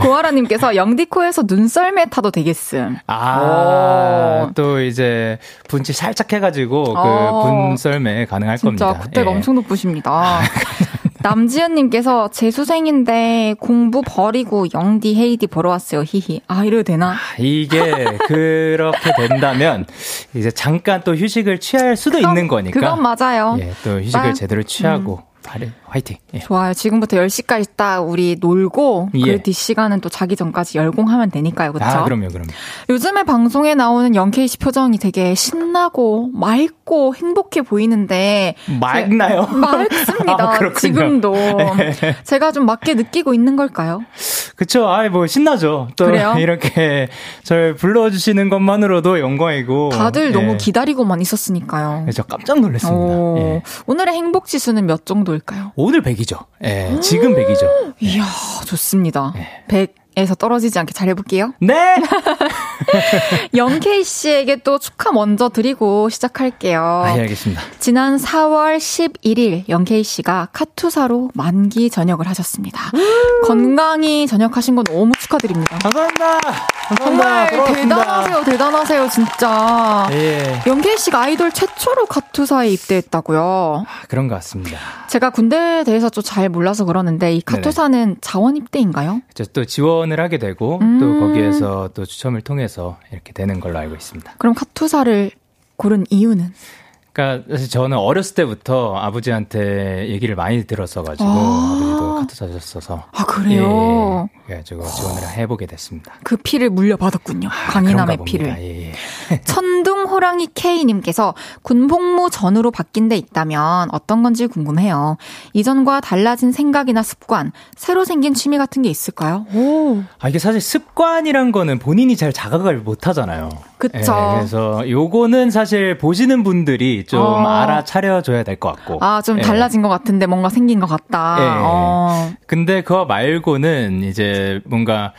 고아라님께서 영디코에서 눈썰매 타도 되겠음. 아, 오. 또 이제 분치 살짝 해가지고 어. 그 분썰매 가능할 진짜 겁니다. 그때가 예. 엄청 높으십니다. <laughs> 남지연님께서 재수생인데 공부 버리고 영디 헤이디 보러 왔어요. 히히. 아 이래도 되나? 이게 <laughs> 그렇게 된다면 이제 잠깐 또 휴식을 취할 수도 있는 거니까. 그건 맞아요. 예, 또 휴식을 아, 제대로 취하고 발에 화이팅. 예. 좋아요. 지금부터 10시까지 딱 우리 놀고 예. 그 뒷시간은 또 자기 전까지 열공하면 되니까요. 그렇죠? 아, 그럼요, 그럼요. 요즘에 방송에 나오는 영케이 씨 표정이 되게 신나고 맑고 행복해 보이는데 맑나요? 맑습니다. <laughs> 아. 지금도 <laughs> 제가 좀 맞게 느끼고 있는 걸까요? 그쵸. 아이, 뭐, 신나죠. 또, 그래요? <laughs> 이렇게 절 불러주시는 것만으로도 영광이고. 다들 예. 너무 기다리고만 있었으니까요. 저 깜짝 놀랐습니다. 오, 예. 오늘의 행복 지수는 몇 정도일까요? 오늘 100이죠. 예, 지금 100이죠. 이야, 좋습니다. 예. 100 에서 떨어지지 않게 잘 해볼게요. 네! <laughs> 영케이 씨에게 또 축하 먼저 드리고 시작할게요. 아, 예, 알겠습니다. 지난 4월 11일 영케이 씨가 카투사로 만기 전역을 하셨습니다. <gasps> 건강히 전역하신 건 너무 축하드립니다. 감사합니다. 정말 감사합니다. 고맙습니다. 대단하세요, 대단하세요, 진짜. 예. 영케이 씨가 아이돌 최초로 카투사에 입대했다고요. 아, 그런 것 같습니다. 제가 군대에 대해서 좀 잘 몰라서 그러는데 이 카투사는 자원 입대인가요? 저또 지원 을 하게 되고, 음. 또 거기에서 또 추첨을 통해서 이렇게 되는 걸로 알고 있습니다. 그럼 카투사를 고른 이유는? 그러니까 사실 저는 어렸을 때부터 아버지한테 얘기를 많이 들었어가지고, 아. 아버지도 카트 사셨어서. 아 그래요. 예, 예. 그래가지고 지원을 해보게 됐습니다. 그 피를 물려받았군요. 아, 강인함의 그런가 피를. 예, 예. <laughs> 천둥 호랑이 K님께서 군복무 전으로 바뀐 데 있다면 어떤 건지 궁금해요. 이전과 달라진 생각이나 습관, 새로 생긴 취미 같은 게 있을까요? 오. 아, 이게 사실 습관이란 거는 본인이 잘 자각을 못 하잖아요. 그쵸. 예, 그래서 요거는 사실 보시는 분들이 좀 어. 알아차려 줘야 될 것 같고. 아, 좀 예. 달라진 것 같은데 뭔가 생긴 것 같다. 예. 어. 근데 그거 말고는 이제 뭔가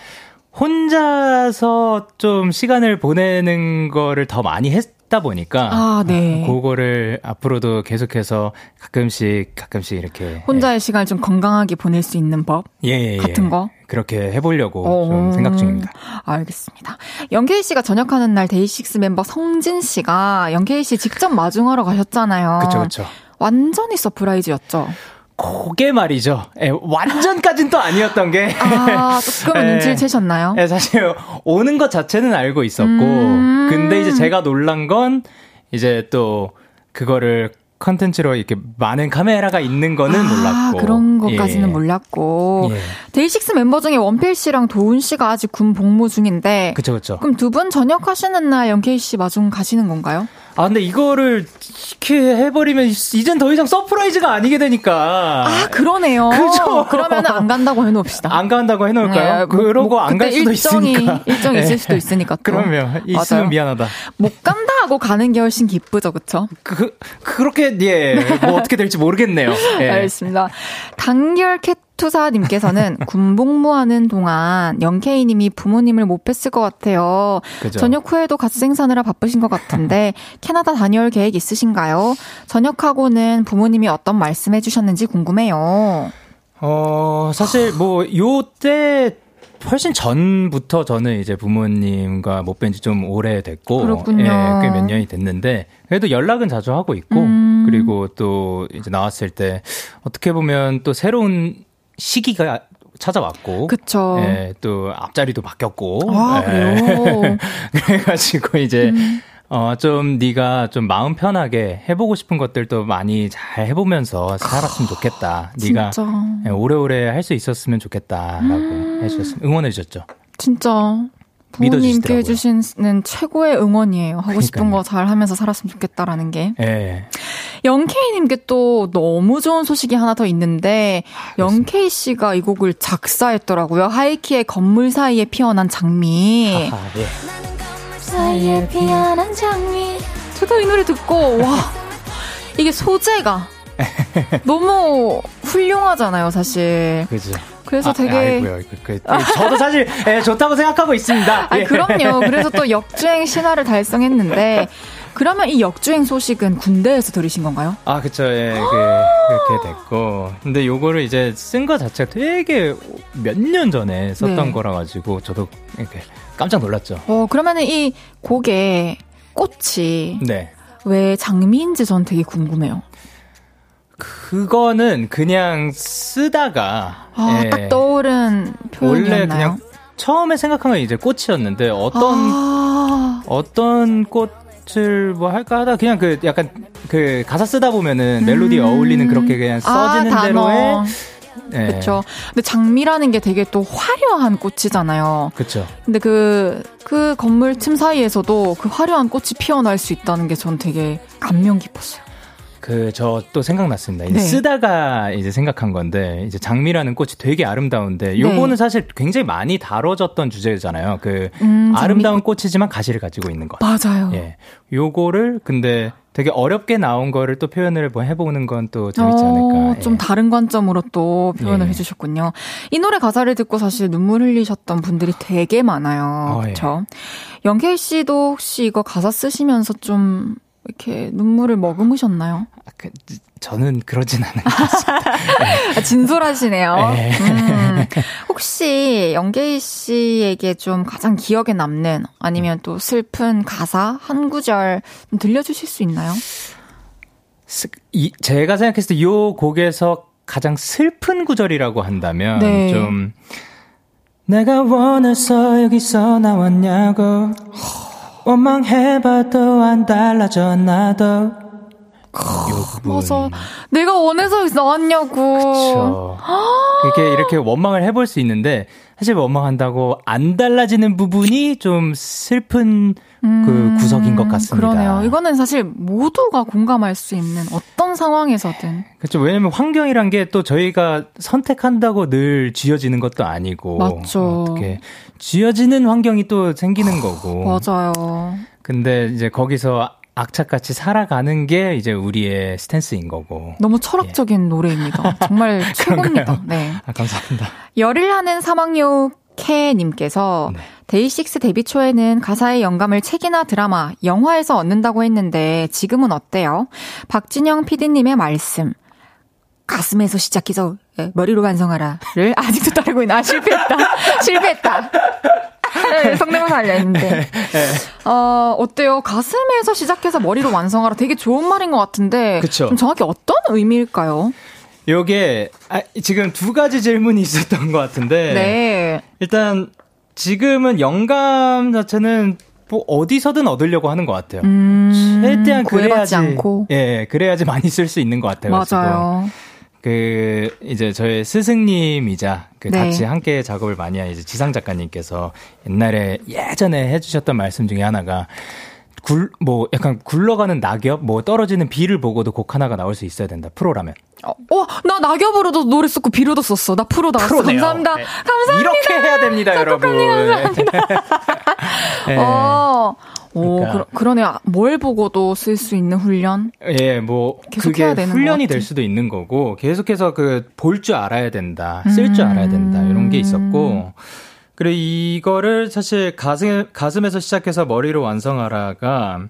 혼자서 좀 시간을 보내는 거를 더 많이 했 다 보니까 아, 네. 그거를 앞으로도 계속해서 가끔씩 가끔씩 이렇게 혼자의 시간을 좀 건강하게 보낼 수 있는 법 예, 예, 예. 같은 거? 그렇게 해보려고 어. 좀 생각 중입니다. 알겠습니다. 영케이 씨가 전역하는 날 데이식스 멤버 성진 씨가 영케이 씨 직접 마중하러 가셨잖아요. 그쵸 그쵸. 완전히 surprise였죠. 그게 말이죠. 예, 완전까진 또 아니었던 게. 아, 조금은 <laughs> 예. 눈치를 채셨나요? 예, 사실 오는 것 자체는 알고 있었고, 음. 근데 이제 제가 놀란 건 이제 또 그거를 컨텐츠로 이렇게 많은 카메라가 있는 거는 아, 몰랐고. 그런 것까지는 예. 몰랐고. 예. 데이식스 멤버 중에 원필 씨랑 도운 씨가 아직 군 복무 중인데. 그쵸, 그쵸. 그럼 두 분 전역하시는 날 영케이 씨 마중 가시는 건가요? 아, 근데 이거를 이렇게 해버리면 이젠 더 이상 surprise가 아니게 되니까. 아, 그러네요. <laughs> 그죠. 그러면은 안 간다고 해놓읍시다. 안 간다고 해놓을까요? 네, 뭐, 그러고 뭐 안갈 그때 수도 일정이, 있으니까. 일정이 예. 있을 수도 있으니까 또. 그러면 있으면. 미안하다. 못 간다 하고 가는 게 훨씬 기쁘죠, 그쵸? 그, 그렇게, 예, 뭐 어떻게 될지 모르겠네요. 예. <laughs> 알겠습니다. 단결 카투사님께서는 <laughs> 군복무하는 동안 영케이님이 부모님을 못 뵀을 것 같아요. 그죠. 전역 후에도 갓생 사느라 바쁘신 것 같은데 캐나다 다녀올 계획 있으신가요? 전역하고는 부모님이 어떤 말씀해 주셨는지 궁금해요. 어, 사실 뭐, 요때, 훨씬 전부터 저는 이제 부모님과 못 뵌 지 좀 오래됐고, 그렇군요. 예, 꽤 몇 년이 됐는데, 그래도 연락은 자주 하고 있고, 음. 그리고 또 이제 나왔을 때, 어떻게 보면 또 새로운 시기가 찾아왔고, 그쵸. 예, 또 앞자리도 바뀌었고, 아, 예. 그래요? <laughs> 그래가지고 이제, 음. 어, 좀 네가 좀 마음 편하게 해보고 싶은 것들도 많이 잘 해보면서 살았으면 좋겠다. 네가 진짜. 예, 오래오래 할 수 있었으면 좋겠다라고 음. 해주셨어요. 응원해주셨죠. 진짜 부모님께. 해주시는 최고의 응원이에요. 하고 싶은 그러니까요. 거잘 하면서 살았으면 좋겠다라는 게. 예. 영케이님께 또 너무 좋은 소식이 하나 더 있는데 영케이 씨가 이 곡을 작사했더라고요. 하이키의 건물 사이에 피어난 장미. 아, 예. 사이에 피어난 장미. 저도 이 노래 듣고 와 이게 소재가 <laughs> 너무 훌륭하잖아요, 사실. 그죠. 그래서 아, 되게 아이고요. 그, 그, 저도 사실 예, 좋다고 생각하고 있습니다. 아 예. 그럼요. 그래서 또 역주행 신화를 달성했는데 <laughs> 그러면 이 역주행 소식은 군대에서 들으신 건가요? 아, 그쵸. 예, 그, 그렇게 됐고. 근데 요거를 이제 쓴 거 자체가 되게 몇 년 전에 썼던 네. 거라 가지고 저도 이렇게 깜짝 놀랐죠. 어 그러면은 이 곡의 꽃이 네. 왜 장미인지 전 되게 궁금해요. 그거는 그냥 쓰다가 아, 예, 딱 떠오른 표현이었나요? 원래 그냥 처음에 생각한 건 이제 꽃이었는데 어떤 아, 어떤 꽃 을뭐 할까 하다 그냥 그 약간 그 가사 쓰다 보면은 멜로디에 음. 어울리는 그렇게 그냥 써지는 아, 대로의. 예. 그렇죠. 근데 장미라는 게 되게 또 화려한 꽃이잖아요. 그쵸. 근데 그, 그 건물 틈 사이에서도 그 화려한 꽃이 피어날 수 있다는 게 전 되게 감명 깊었어요. 그 저 또 생각났습니다. 이제 네. 쓰다가 이제 생각한 건데 이제 장미라는 꽃이 되게 아름다운데 요거는 네. 사실 굉장히 많이 다뤄졌던 주제잖아요. 그 음, 아름다운 꽃이지만 가시를 가지고 있는 것. 맞아요. 예. 요거를 근데 되게 어렵게 나온 거를 또 표현을 뭐 해보는 건 또 재밌지 않을까. 어, 예. 좀 다른 관점으로 또 표현을 예. 해주셨군요. 이 노래 가사를 듣고 사실 눈물 흘리셨던 분들이 되게 많아요. 어, 예. 그렇죠? 영케이 씨도 혹시 이거 가사 쓰시면서 좀 이렇게 눈물을 머금으셨나요? 아, 그, 저는 그러진 않아요. 예. <laughs> 아, 진솔하시네요. 네. 음, 혹시 영케이 씨에게 좀 가장 기억에 남는 아니면 또 슬픈 가사 한 구절 좀 들려주실 수 있나요? 스- 이, 제가 생각했을 때 이 곡에서 가장 슬픈 구절이라고 한다면 네. 좀 내가 원해서 여기서 나왔냐고 원망해봐도 안 달라져 나도 맞아. 내가 원해서 나왔냐고. 그쵸. 이렇게 이렇게 원망을 해볼 수 있는데 사실 원망한다고 안 달라지는 부분이 좀 슬픈 그 구석인 것 같습니다. 음, 그러네요. 이거는 사실 모두가 공감할 수 있는 어떤 상황에서든. 그렇죠. 왜냐면 환경이란 게 또 저희가 선택한다고 늘 쥐어지는 것도 아니고. 맞죠. 어떻게 쥐어지는 환경이 또 생기는 거고. <sighs> 맞아요. 근데 이제 거기서 악착같이 살아가는 게 이제 우리의 스탠스인 거고. 너무 철학적인 노래입니다. <laughs> 정말 최고입니다. 네. 아, 감사합니다. 열일 하는 사막여우 캐님께서 네. 데이식스 데뷔 초에는 가사의 영감을 책이나 드라마, 영화에서 얻는다고 했는데 지금은 어때요? 박진영 PD님의 말씀. 가슴에서 시작해서 예, 머리로 완성하라를 <laughs> 아직도 따르고 있나? 아, 실패했다. <laughs> 실패했다. 네, 성대모사 알려했는데. 어, 어때요? 가슴에서 시작해서 머리로 완성하라 되게 좋은 말인 것 같은데. 그쵸. 좀 정확히 어떤 의미일까요? 요게, 아, 지금 두 가지 질문이 있었던 것 같은데. 네. 일단, 지금은 영감 자체는 뭐 어디서든 얻으려고 하는 것 같아요. 음, 최대한 그래야지 않고. 예, 그래야지 많이 쓸 수 있는 것 같아요. 맞아요. 그 이제 저의 스승님이자 그 네. 같이 함께 작업을 많이 한 이제 지상 작가님께서 옛날에 예전에 해주셨던 말씀 중에 하나가 굴 뭐 약간 굴러가는 낙엽 뭐 떨어지는 비를 보고도 곡 하나가 나올 수 있어야 된다 프로라면 어, 나 낙엽으로도 노래 쓰고 비로도 썼어. 나 프로 나왔어. 프로네요. 감사합니다. 네. 감사합니다. 이렇게 해야 됩니다 여러분 <laughs> 네. 어, 오, 그러니까. 그러, 그러네요. 뭘 보고도 쓸 수 있는 훈련? 예, 뭐 계속 그게 해야 되는 훈련이. 될 수도 있는 거고 계속해서 그 볼 줄 알아야 된다, 쓸줄 알아야 된다 이런 게 있었고 그리고 이거를 사실 가슴 가슴에서 시작해서 머리로 완성하라가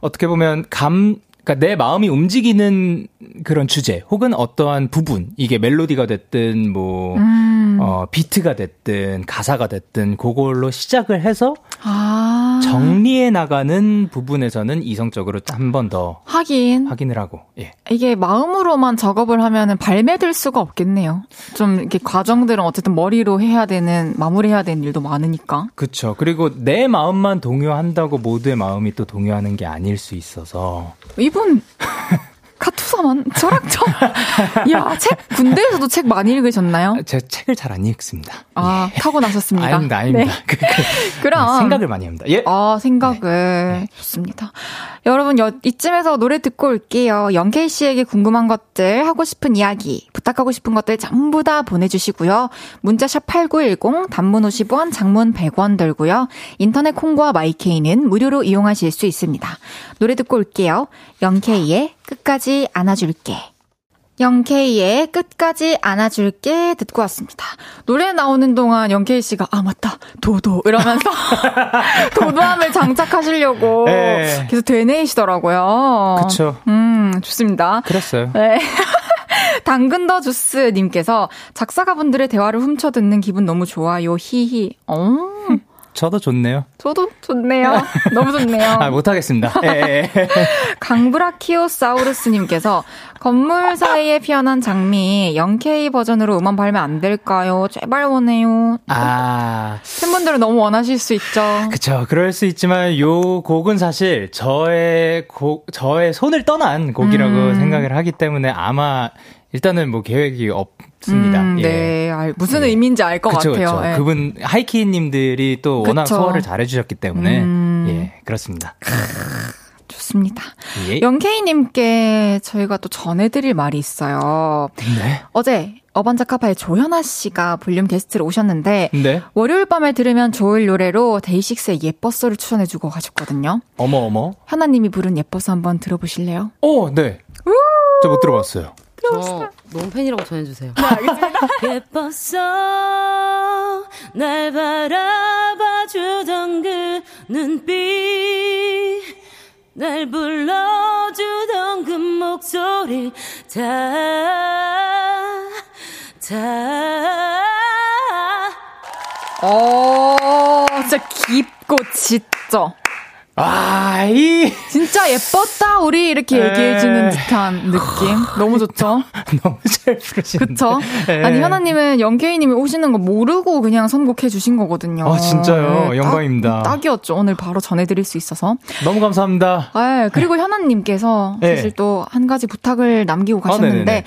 어떻게 보면 감 그러니까 내 마음이 움직이는 그런 주제 혹은 어떠한 부분 이게 멜로디가 됐든 뭐 음. 어, 비트가 됐든 가사가 됐든 그걸로 시작을 해서 아. 정리해 나가는 부분에서는 이성적으로 한 번더 하긴. 확인을 하고 예. 이게 마음으로만 작업을 하면은 발매될 수가 없겠네요. 좀 이렇게 과정들은 어쨌든 머리로 해야 되는, 마무리해야 되는 일도 많으니까. 그쵸. 그리고 내 마음만 동요한다고 모두의 마음이 또 동요하는 게 아닐 수 있어서. 이분, <laughs> 카투사만, 저랑 저, <laughs> 야, 책, 군대에서도 책 많이 읽으셨나요? 제 책을 잘 안 읽습니다. 아, 타고 나셨습니다. 아닙니다, 아닙니다. 네. 그, 그, 그럼. 생각을 많이 합니다. 예. 아, 생각을. 좋습니다. 여러분, 여, 이쯤에서 노래 듣고 올게요. 영케이 씨에게 궁금한 것들, 하고 싶은 이야기, 부탁하고 싶은 것들 전부 다 보내주시고요. 문자샵 8910, 단문 50원, 장문 100원 들고요. 인터넷 콩과 마이케이는 무료로 이용하실 수 있습니다. 노래 듣고 올게요. 영케이의 끝까지 안아줄게. 영케이의 끝까지 안아줄게 듣고 왔습니다. 노래 나오는 동안 영케이 씨가 아 맞다 도도 이러면서 <laughs> 도도함을 장착하시려고 네. 계속 되뇌이시더라고요. 그쵸. 음 좋습니다. 그랬어요. 네. <laughs> 당근더 주스님께서 작사가분들의 대화를 훔쳐 듣는 기분 너무 좋아요. 히히. 어. 저도 좋네요. 저도 좋네요. 너무 좋네요. <laughs> 아, 못하겠습니다. 예, 예. <laughs> 강브라키오사우루스님께서 건물 사이에 피어난 장미 0K 버전으로 음원 발매 안 될까요? 제발 원해요. 아, 팬분들은 너무 원하실 수 있죠. 그쵸. 그럴 수 있지만 요 곡은 사실 저의 곡, 저의 손을 떠난 곡이라고 음. 생각을 하기 때문에 아마 일단은 뭐 계획이 없습니다. 음, 예. 네, 알- 무슨 예. 의미인지 알 것 같아요. 그쵸. 예. 그분 하이키님들이 또 워낙 그쵸. 소화를 잘해주셨기 때문에 음. 예 그렇습니다. 좋습니다. 예. 영케이님께 저희가 또 전해드릴 말이 있어요. 네. 어제 어반자카파의 조현아 씨가 볼륨 게스트로 오셨는데 네. 월요일 밤에 들으면 좋을 노래로 데이식스의 예뻐서를 추천해주고 가셨거든요. 어머 어머. 현아님이 부른 예뻐서 한번 들어보실래요? 오 네. 저 못 들어봤어요. 저 너무 팬이라고 전해주세요. <laughs> 예뻤어. 날 바라봐주던 그 눈빛. 날 불러주던 그 목소리. 다 다 어, 진짜 깊고 짙죠. 아, 이 진짜 예뻤다 우리 이렇게 에. 얘기해주는 듯한 느낌. 너무 좋죠. <laughs> 너무 잘 부르시는데. 그쵸? 예. 아니 현아님은 영케이님이 오시는 거 모르고 그냥 선곡해 주신 거거든요. 아, 진짜요? 네, 영광입니다. 딱, 딱이었죠. 오늘 바로 전해드릴 수 있어서. 너무 감사합니다. 아, 그리고 현아님께서 네. 사실 또 한 가지 부탁을 남기고 아, 가셨는데 네네네.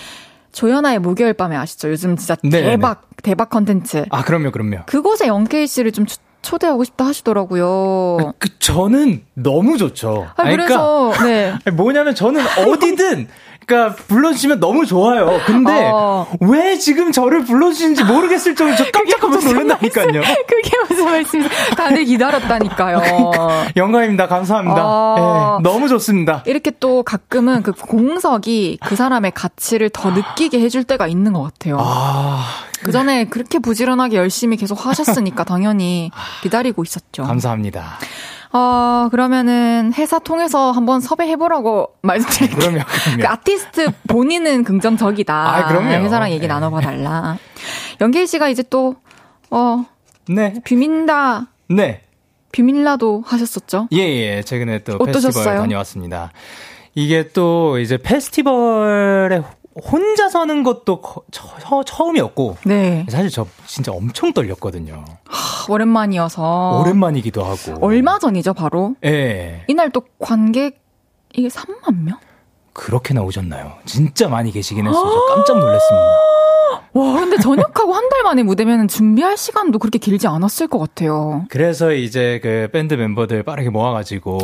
조연아의 목요일 밤에 아시죠? 요즘 진짜. 대박 대박 컨텐츠. 아, 그럼요, 그럼요. 그곳에 영케이 씨를 좀 초- 초대하고 싶다 하시더라고요. 그 저는 너무 좋죠. 아, 그래서 네. <laughs> 아니, 뭐냐면 저는 어디든 그러니까 불러주시면 너무 좋아요. 근데 어. 왜 지금 저를 불러주시는지 모르겠을 정도로 저 깜짝 깜짝 놀란다니까요. 그게 무슨 말씀이세요? 다들 기다렸다니까요. <laughs> 영광입니다. 감사합니다. 아. 예, 너무 좋습니다. 이렇게 또 가끔은 그 공석이 그 사람의 가치를 더 느끼게 해줄 때가 있는 것 같아요. 아, 그 전에 그렇게 부지런하게 열심히 계속 하셨으니까 <laughs> 당연히 기다리고 있었죠. 감사합니다. 어, 그러면은 회사 통해서 한번 섭외해보라고 <laughs> 말씀드릴게요. 그럼요, 그럼요. 그 아티스트 본인은 긍정적이다. 아, 그럼요. 회사랑 얘기 네. 나눠봐달라. 연길 씨가 이제 또, 어, 네, 비민다, 네. 비밀라도 하셨었죠? 예, 예. 최근에 또 어떠셨어요? 페스티벌 다녀왔습니다. 이게 또 이제 페스티벌에 혼자 서는 것도 거, 처, 처음이었고 네. 사실 저 진짜 엄청 떨렸거든요. 하, 오랜만이어서 오랜만이기도 하고. 얼마 전이죠, 바로? 예. 네. 이날 또 관객 이게 3만 명? 그렇게 나오셨나요? 진짜 많이 계시긴 했어요. 저 깜짝 놀랐습니다. 와, 근데 전역하고 한 달 만에 무대면 준비할 시간도 그렇게 길지 않았을 것 같아요. 그래서 이제 그 밴드 멤버들 빠르게 모아가지고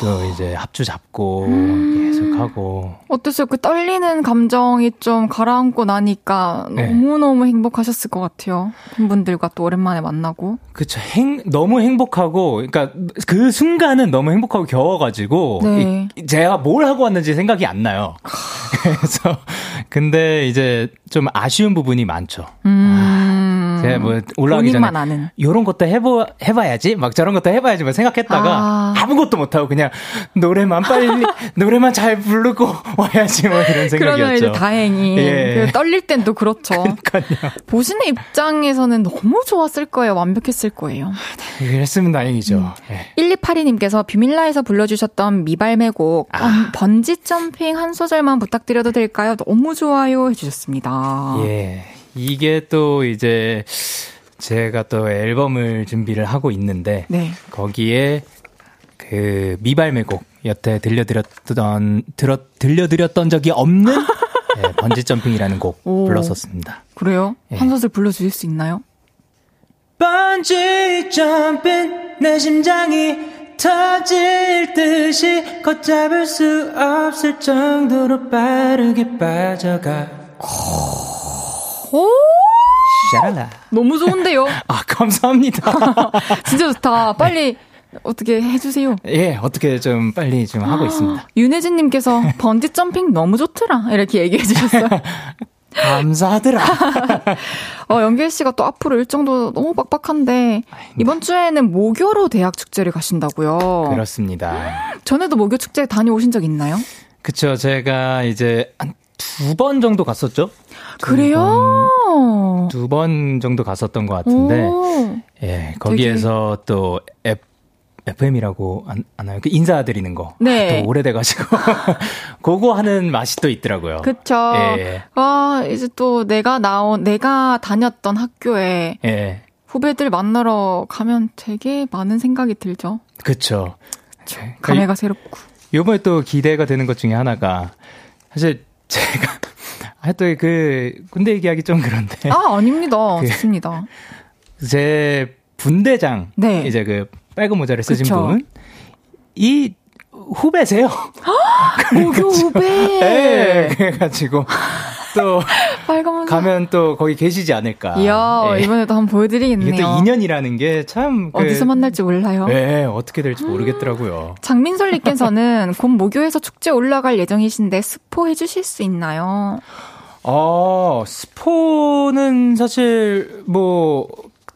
또 이제 합주 잡고 음. 계속 하고. 어떠세요? 그 떨리는 감정이 좀 가라앉고 나니까 네. 너무너무 행복하셨을 것 같아요. 팬분들과 또 오랜만에 만나고. 그쵸. 행, 너무 행복하고, 그러니까 그 순간은 너무 행복하고 겨워가지고, 네. 이, 제가 뭘 하고 왔는지 생각이 안 나요. <laughs> 그래서, 근데 이제 좀 아쉬운 부분 이 많죠. 음. 아, 제가 뭐 올라가기 전에 아는. 요런 것도 해보 해봐야지, 막 저런 것도 해봐야지, 막 생각했다가 아. 무것도 못 하고 그냥 노래만 빨리 <laughs> 노래만 잘 부르고 와야지 뭐 이런 생각이었죠. 그러면 이제 다행히 예. 그 떨릴 땐 또 그렇죠. 그러니까요. 보시는 입장에서는 너무 좋았을 거예요, 완벽했을 거예요. 그랬으면 다행이죠. 음. 예. 1282님께서 비밀라에서 불러주셨던 미발매곡 아. 번지 점핑 한 소절만 부탁드려도 될까요? 너무 좋아요 해주셨습니다. 예. 이게 또 이제 제가 또 앨범을 준비를 하고 있는데 네. 거기에 그 미발매곡 여태 들려드렸던 들어 들려드렸던 적이 없는 <laughs> 네, 번지 점핑이라는 곡 오, 불렀었습니다. 그래요? 예. 한 소절 불러주실 수 있나요? 번지 점핑 내 심장이 터질 듯이 걷잡을 수 없을 정도로 빠르게 빠져가. 오! 샤랄라. 너무 좋은데요? <laughs> 아, 감사합니다. <laughs> 진짜 좋다. 빨리 어떻게 해주세요. 예, 어떻게 좀 빨리 좀 하고 있습니다. <gasps> 윤혜진님께서 번지 점핑 너무 좋더라. 이렇게 얘기해 주셨어요. <laughs> 감사하더라. 어, 연길 씨가 또 앞으로 일정도 너무 빡빡한데, 이번 주에는 모교로 대학 축제를 가신다고요? 그렇습니다. 전에도 모교 축제 다녀오신 적 있나요? 그쵸. 제가 이제 한 두 번 정도 갔었죠? 그래요? 두 번 정도 갔었던 것 같은데, 오. 예, 거기에서 되게... 또 F, FM이라고 안, 아나요? 그 인사드리는 거. 네. 아, 또 오래돼가지고. <laughs> 그거 하는 맛이 또 있더라고요. 그쵸. 예. 아, 이제 또 내가 나온, 내가 다녔던 학교에. 예. 후배들 만나러 가면 되게 많은 생각이 들죠. 그쵸. 그쵸. 네. 감회가 새롭고. 요번에 또 기대가 되는 것 중에 하나가, 사실 제가, <laughs> 하여튼 그, 군대 얘기하기 좀 그런데. 아, 아닙니다. <laughs> 그, 좋습니다. 제 분대장. 네. 이제 그 빨간 모자를 쓰신. 분. 이 후배세요. <laughs> 모교 후배. 네, 그래가지고 또 가면 또 거기 계시지 않을까. 이야 네. 이번에도 한번 보여드리겠네요. 이게 또 인연이라는 게참 그, 어디서 만날지 몰라요. 네, 어떻게 될지 모르겠더라고요. <gasps> 장민솔님께서는 <laughs> 곧 모교에서 축제 올라갈 예정이신데 스포 해주실 수 있나요? 어, 스포는 사실 뭐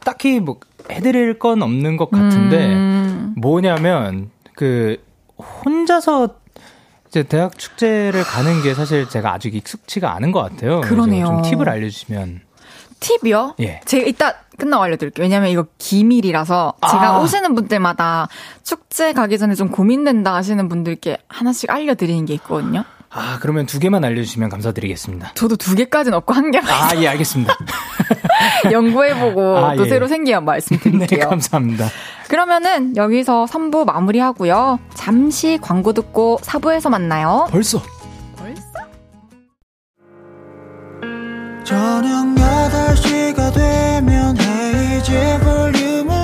딱히 뭐 해드릴 건 없는 것 같은데 음. 뭐냐면 그 혼자서 이제 대학 축제를 가는 게 사실 제가 아직 익숙치가 않은 것 같아요. 그러네요. 좀 팁을 알려주시면. 팁이요? 예. 제가 이따 끝나고 알려드릴게요. 왜냐면 이거 기밀이라서 제가 아. 오시는 분들마다 축제 가기 전에 좀 고민된다 하시는 분들께 하나씩 알려드리는 게 있거든요. 아, 그러면 두 개만 알려주시면 감사드리겠습니다. 저도 두 개까지는 없고 한 개만. 아, 예, 알겠습니다. <laughs> 연구해보고 아, 또 예. 새로 생기면 말씀드릴게요. 네, 감사합니다. 그러면은 여기서 3부 마무리하고요. 잠시 광고 듣고 4부에서 만나요. 벌써? 벌써? 저녁 8시가 되면 헤이즈 볼륨을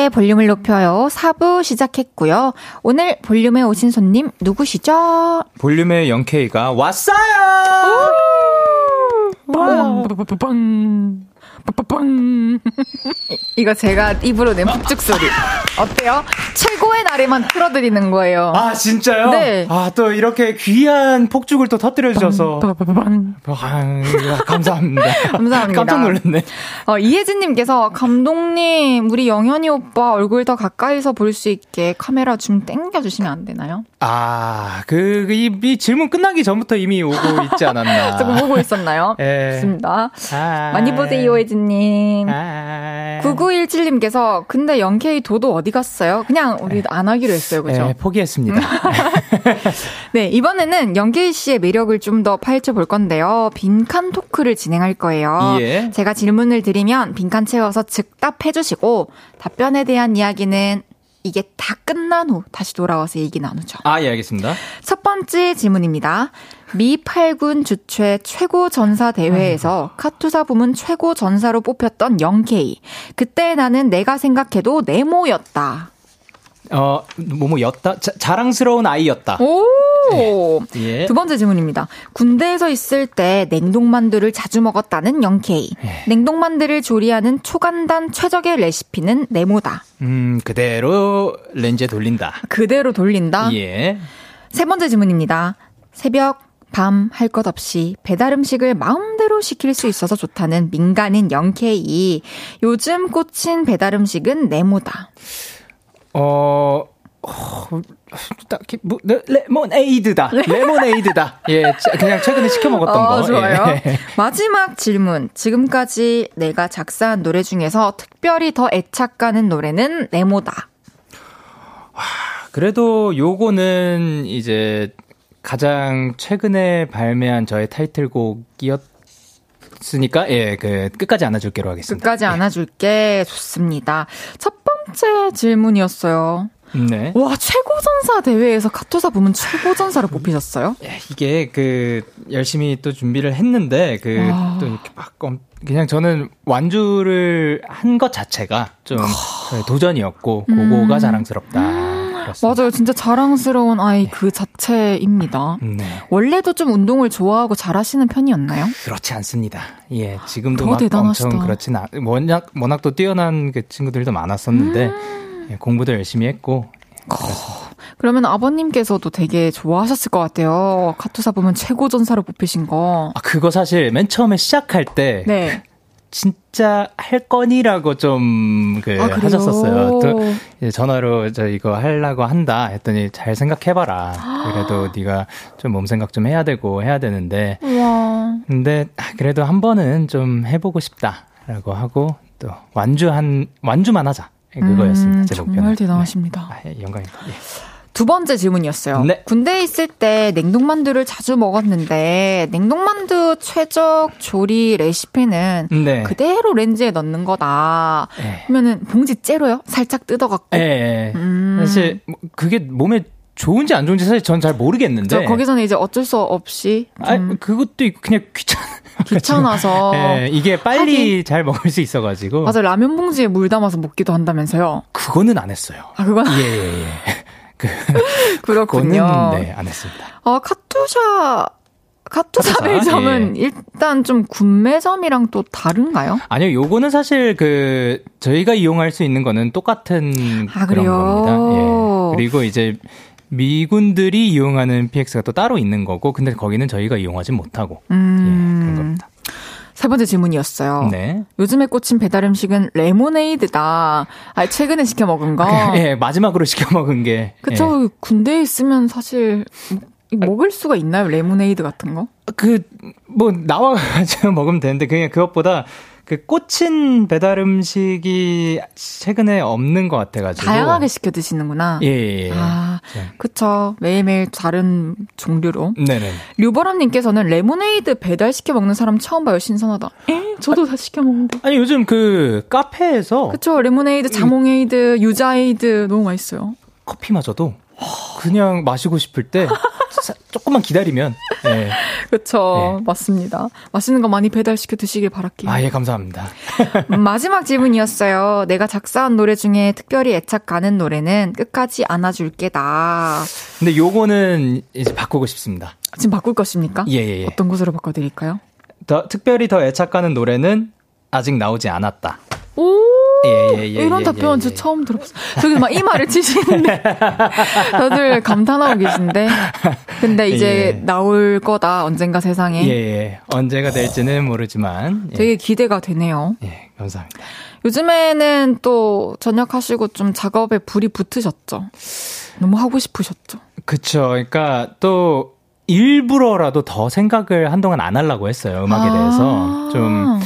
헤이지의 볼륨을 높여요. 4부 시작했고요. 오늘 볼륨에 오신 손님 누구시죠? 볼륨의 영케이가 왔어요! 빵빵 빵. 이거 제가 입으로 낸 폭죽 소리. 어때요? 최고의 날에만 틀어드리는 거예요. 아, 진짜요? 네. 아, 또 이렇게 귀한 폭죽을 또 터뜨려주셔서. 빵빵빵. 아, 감사합니다. <laughs> 감사합니다. 깜짝 놀랐네. 어, 이혜진님께서 감독님 우리 영현이 오빠 얼굴 더 가까이서 볼 수 있게 카메라 좀 땡겨주시면 안 되나요? 아, 그, 이, 이 질문 끝나기 전부터 이미 오고 있지 않았나. <laughs> 조금 보고 있었나요? 예. 좋습니다. 아, 많이 보세요, 혜진 님. 아, 9917님께서 근데 영케이 도도 어디 갔어요? 그냥 우리 안 하기로 했어요, 그죠? 예, 포기했습니다. <laughs> 네, 이번에는 영케이 씨의 매력을 좀 더 파헤쳐 볼 건데요. 빈칸 토크를 진행할 거예요. 예. 제가 질문을 드리면 빈칸 채워서 즉답해 주시고 답변에 대한 이야기는 이게 다 끝난 후 다시 돌아와서 얘기 나누죠. 아, 예, 알겠습니다. 첫 번째 질문입니다. 미 8군 주최 최고 전사 대회에서 카투사 부문 최고 전사로 뽑혔던 영케이. 그때 나는 내가 생각해도 네모였다. 어, 뭐뭐였다? 자, 자랑스러운 아이였다. 오! 예. 두 번째 질문입니다. 군대에서 있을 때 냉동만두를 자주 먹었다는 영케이. 예. 냉동만두를 조리하는 초간단 최적의 레시피는 네모다. 음, 그대로 렌즈에 돌린다. 그대로 돌린다. 예. 세 번째 질문입니다. 새벽, 밤 할 것 없이 배달 음식을 마음대로 시킬 수 있어서 좋다는 민간인 영케이. 요즘 꽂힌 배달 음식은 네모다. 어, 어, 딱히 뭐 레- 레모네이드다. 레모네이드다. 예, 자, 그냥 최근에 시켜 먹었던 어, 거. 좋아요. 예. 마지막 질문. 지금까지 내가 작사한 노래 중에서 특별히 더 애착 가는 노래는 네모다. 그래도 요거는 이제 가장 최근에 발매한 저의 타이틀곡이었 으니까 예, 그 끝까지 안아줄게로 하겠습니다. 끝까지 안아줄게. 좋습니다. 첫 번째 질문이었어요. 네. 와, 최고 전사 대회에서 카투사 부문 최고 전사를 뽑히셨어요? 예, 이게 그 열심히 또 준비를 했는데 그 와. 또 이렇게 막 엄- 그냥 저는 완주를 한 것 자체가 좀 도전이었고 그거가 자랑스럽다. 맞아요. 진짜 자랑스러운 아이 그 자체입니다. 네. 원래도 좀 운동을 좋아하고 잘하시는 편이었나요? 그렇지 않습니다. 예, 지금도 더막 대단하시다. 엄청 그렇진 않, 워낙 워낙 또 뛰어난 그 친구들도 많았었는데 음. 예, 공부도 열심히 했고 그러면 아버님께서도 되게 좋아하셨을 것 같아요. 카투사 보면 최고 전사로 뽑히신 거. 아 그거 사실 맨 처음에 시작할 때 네. 진짜 할 거니라고 좀그 아? 하셨었어요. 또 전화로 저 이거 하려고 한다 했더니 잘 생각해봐라. 그래도 <gasps> 네가 좀 몸 생각 좀 해야 되고 해야 되는데 와. 근데 아, 그래도 한 번은 좀 해보고 싶다라고 하고 또 완주한 완주만 하자 그거였습니다. 음, 제 목표는. 정말 대단하십니다. 네. 아, 예, 영광입니다. 예. 두 번째 질문이었어요. 네. 군대에 있을 때 냉동만두를 자주 먹었는데 냉동만두 최적 조리 레시피는 네. 그대로 렌즈에 넣는 거다. 예. 그러면은 봉지 째로요? 살짝 뜯어갖고. 예, 예. 음. 사실 뭐 그게 몸에 좋은지 안 좋은지 사실 전 잘 모르겠는데. 저 거기서는 이제 어쩔 수 없이 아, 좀 그것도 있고 그냥 귀찮. <laughs> 귀찮아서 예, <laughs> 이게 빨리 잘 먹을 수 있어가지고. 맞아 라면 봉지에 물 담아서 먹기도 한다면서요. 그거는 안 했어요. 아 그건 예, 예, 예. 그, <laughs> 그렇군요. 그거는 네, 안 했습니다. 아 카투샤 카투사 매점은 예. 일단 좀 군매점이랑 또 다른가요? 아니요, 요거는 사실 그 저희가 이용할 수 있는 거는 똑같은 아, 그런? 겁니다. 예. 그리고 이제 미군들이 이용하는 PX가 또 따로 있는 거고, 근데 거기는 저희가 이용하지 못하고 음. 예, 그런 겁니다. 세 번째 질문이었어요. 네. 요즘에 꽂힌 배달 음식은 레모네이드다. 아, 최근에 시켜 먹은 거. <laughs> 예, 마지막으로 시켜 먹은 게. 예. 그쵸. 군대에 있으면 사실 뭐- 먹을 수가 있나요? 레모네이드 같은 거? 그, 뭐, 나와가지고 <laughs> 먹으면 되는데, 그냥 그것보다 그 꽂힌 배달 음식이 최근에 없는 것 같아가지고. 다양하게 시켜 드시는구나. 예, 예, 예. 아, 네. 그쵸. 매일매일 다른 종류로. 네네. 류보람님께서는 레모네이드 배달 시켜 먹는 사람 처음 봐요. 신선하다. 에? 저도 다 시켜 먹는데. 아니, 요즘 그 카페에서 그쵸. 레모네이드, 자몽에이드, 유자에이드 너무 맛있어요. 커피마저도 그냥 마시고 싶을 때 <laughs> 사- 조금만 기다리면. 예. 그쵸. 네. 맞습니다. 맛있는 거 많이 배달시켜 드시길 바랄게요. 아, 예, 감사합니다. 음, 마지막 질문이었어요. 내가 작사한 노래 중에 특별히 애착 가는 노래는 끝까지 안아줄게다. 근데 요거는 이제 바꾸고 싶습니다. 지금 바꿀 것입니까? 예, 예, 예. 어떤 곳으로 바꿔 드릴까요? 더, 특별히 더 애착 가는 노래는 아직 나오지 않았다. 오! 예, 예, 예, 이런 예, 답변 예, 저 예. 처음 들어봤어요. 저기 막 이마를 치시는데 <laughs> 다들 감탄하고 계신데. 근데 이제 예. 나올 거다 언젠가 세상에. 예, 예. 언제가 될지는 모르지만. 예, 되게 기대가 되네요. 예, 감사합니다. 요즘에는 또 전역하시고 좀 작업에 불이 붙으셨죠. 너무 하고 싶으셨죠. 그쵸. 그러니까 또 일부러라도 더 생각을 한동안 안 하려고 했어요. 음악에 아. 대해서. 좀,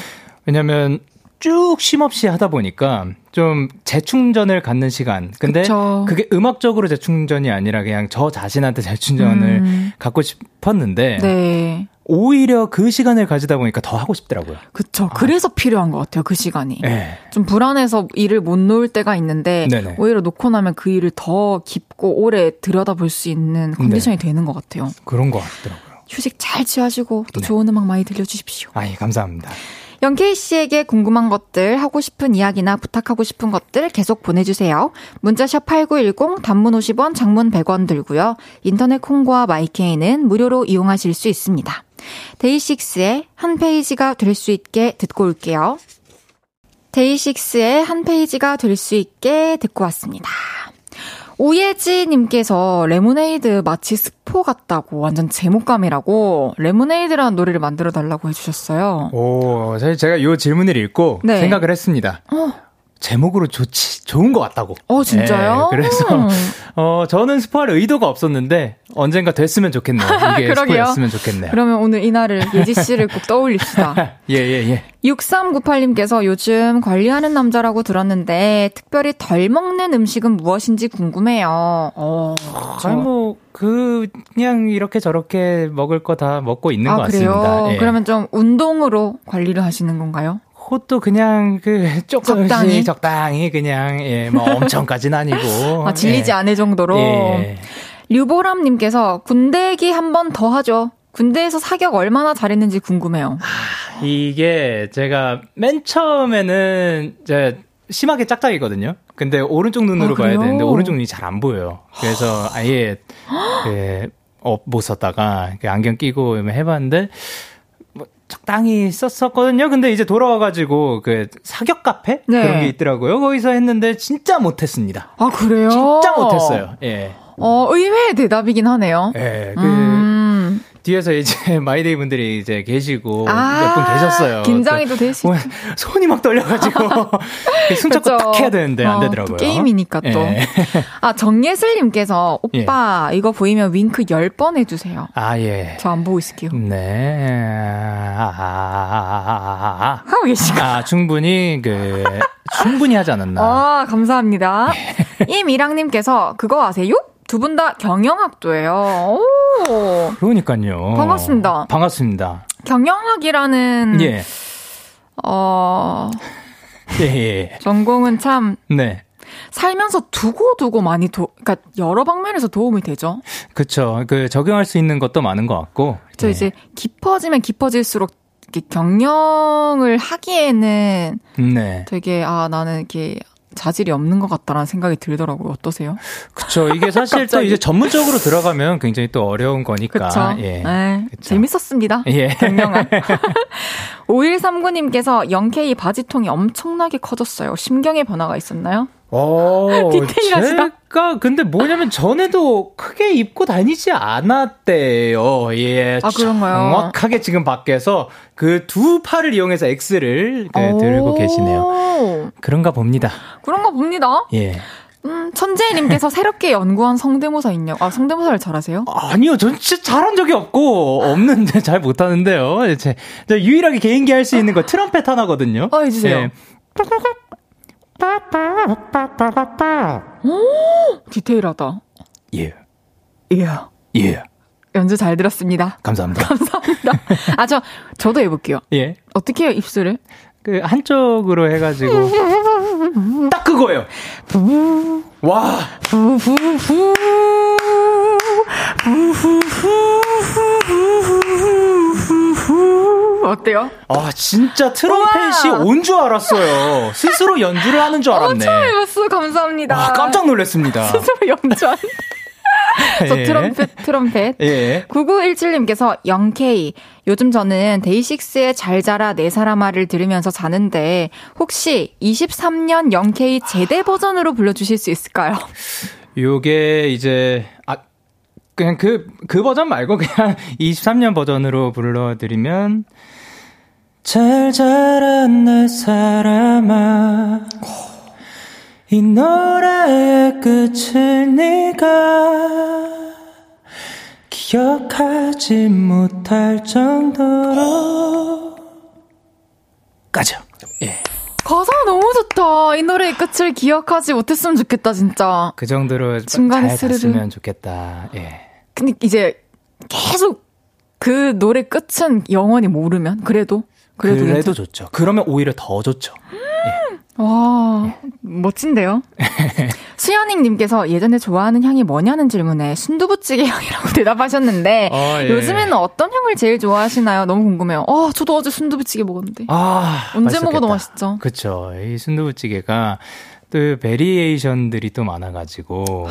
왜냐면 쭉 쉼 없이 하다 보니까 좀 재충전을 갖는 시간. 근데 그쵸. 그게 음악적으로 재충전이 아니라 그냥 저 자신한테 재충전을 음. 갖고 싶었는데 네. 오히려 그 시간을 가지다 보니까 더 하고 싶더라고요. 그쵸. 그래서 필요한 것 같아요, 그 시간이. 네. 좀 불안해서 일을 못 놓을 때가 있는데, 네네. 오히려 놓고 나면 그 일을 더 깊고 오래 들여다볼 수 있는 네. 컨디션이 되는 것 같아요. 그런 것 같더라고요. 휴식 잘 취하시고, 또 네. 좋은 음악 많이 들려주십시오. 아, 예, 감사합니다. 영케이 씨에게 궁금한 것들, 하고 싶은 이야기나 부탁하고 싶은 것들 계속 보내주세요. 문자샵 8910, 단문 50원, 장문 100원 들고요. 인터넷 콩과 마이케이는 무료로 이용하실 수 있습니다. 데이식스의 한 페이지가 될 수 있게 듣고 올게요. 데이식스의 한 페이지가 될 수 있게 듣고 왔습니다. 오예지님께서 레모네이드 마치 스포 같다고 완전 제목감이라고 레모네이드라는 노래를 만들어 달라고 해주셨어요. 오, 사실 제가 이 질문을 읽고 네. 생각을 했습니다. 제목으로 좋지, 좋은 것 같다고. 어 진짜요? 예, 그래서, 음. <laughs> 어, 저는 스포할 의도가 없었는데, 언젠가 됐으면 좋겠네요. <laughs> 이게. 스포였으면 좋겠네요. 그러면 오늘 이날을 예지 씨를 꼭 떠올립시다. <laughs> 예, 예, 예. 6398님께서 요즘 관리하는 남자라고 들었는데 특별히 덜 먹는 음식은 무엇인지 궁금해요. 어, 아니, 뭐, 그, 그냥 이렇게 저렇게 먹을 거 다 먹고 있는 아것 그래요? 같습니다. 예. 그러면 좀 운동으로 관리를 하시는 건가요? 그것도 그냥 그, <laughs> 조금씩 적당히? 적당히, 그냥, 예, 뭐 엄청까지는 아니고. 아, 질리지 예. 않을 정도로. 예. 류보람님께서 군대 얘기 한 번 더 하죠. 군대에서 사격 얼마나 잘했는지 궁금해요. 이게 제가 맨 처음에는 이제 심하게 짝짝이거든요. 근데 오른쪽 눈으로 아, 봐야? 되는데 오른쪽 눈이 잘 안 보여요. 그래서 아예 그, <gasps> 어, 못 썼다가 그 안경 끼고 해봤는데 뭐 적당히 썼었거든요. 근데 이제 돌아와가지고 그 사격 카페 네. 그런 게 있더라고요. 거기서 했는데 진짜 못했습니다. 아 그래요? 진짜 못했어요. 예. 어 의외의 대답이긴 하네요. 예. 그 음. 뒤에서 이제 <laughs> 마이데이 분들이 이제 계시고 아, 몇분 계셨어요. 긴장이 또 뭐, 있죠. <laughs> 손이 막 떨려가지고 <laughs> 손 잡고 그쵸. 딱 해야 되는데 안 어, 되더라고요. 또 게임이니까 또. 예. 아 정예슬님께서 오빠 이거 보이면 윙크 10번 해주세요. 아 예. 저 안 보고 있을게요. 네. 아, 아, 아, 아, 아. 하고 계시고. 아, 충분히 그 충분히 하지 않았나. 아, 감사합니다. 임이랑님께서 그거 아세요? 두 분 다 경영학도예요. 오, 그러니까요. 반갑습니다. 반갑습니다. 경영학이라는 예. 어, 예, 예. 전공은 참 네. 살면서 두고 두고 많이 도, 그러니까 여러 방면에서 도움이 되죠. 그쵸. 그 적용할 수 있는 것도 많은 것 같고. 저 예. 이제 깊어지면 깊어질수록 이렇게 경영을 하기에는 네. 되게 아 나는 이렇게 자질이 없는 것 같다라는 생각이 들더라고요. 어떠세요? 그쵸. 이게 사실 또. 이제 전문적으로 들어가면 굉장히 또 어려운 거니까. 그쵸? 예. 네, 그쵸. 재밌었습니다. 예. 경영학. 5139님께서 0K 바지통이 엄청나게 커졌어요. 심경의 변화가 있었나요? 어, <laughs> 디테일하시다. 제가 근데 뭐냐면 전에도 크게 입고 다니지 않았대요. 예. 아, 그런가요? 정확하게 지금 밖에서 그 두 팔을 이용해서 X를 그 들고 오, 계시네요. 그런가 봅니다. 그런가 봅니다. 예. 음, 천재님께서 새롭게 연구한 성대모사 있냐고. 아, 성대모사를 잘하세요? 아니요, 전 진짜 잘한 적이 없고, 없는데 잘 못하는데요. 제, 저 유일하게 개인기 할 수 있는 거 트럼펫 하나거든요. 어, 해주세요. 예. 디테일하다. 예. 예. 예. 연주 잘 들었습니다. 감사합니다. <laughs> 감사합니다. 아, 저, 저도 해볼게요. 예. 어떻게 해요, 입술을? 그 한쪽으로 해가지고 딱 그거예요. 와. 어때요? 아 진짜 트럼펫이. 온 줄 알았어요. 스스로 연주를 하는 줄 알았네. 처음 해봤어. 감사합니다. 와 깜짝 놀랐습니다. <laughs> 스스로 연주한. <laughs> 저 예. 트럼펫, 트럼펫. 예. 9917님께서 0K. 요즘 저는 데이식스의 잘 자라 내 사람아를 들으면서 자는데 혹시 23년 0K 제대 버전으로 불러주실 수 있을까요? 요게 이제 아 그냥 그 그 버전 말고 그냥 <laughs> 23년 버전으로 불러드리면 잘 자란 내 사람아 이 노래의 끝을 네가 기억하지 못할 정도로 까죠. 예. 가사가 너무 좋다. 이 노래의 끝을 기억하지 못했으면 좋겠다, 진짜. 그 정도로 중간에. 갔으면 좋겠다. 예. 근데 이제 계속 그 노래 끝은 영원히 모르면 그래도 그래도, 그래도, 괜찮- 좋죠. 그러면 오히려 더 좋죠. 와 멋진데요. <laughs> 수연익님께서 예전에 좋아하는 향이 뭐냐는 질문에 순두부찌개 향이라고 <laughs> 대답하셨는데 어, 예. 요즘에는 어떤 향을 제일 좋아하시나요? 너무 궁금해요. 어 저도 어제 순두부찌개 먹었는데 아, 언제 맛있었겠다. 먹어도 맛있죠. 그쵸. 이 순두부찌개가 또 베리에이션들이 또 많아가지고.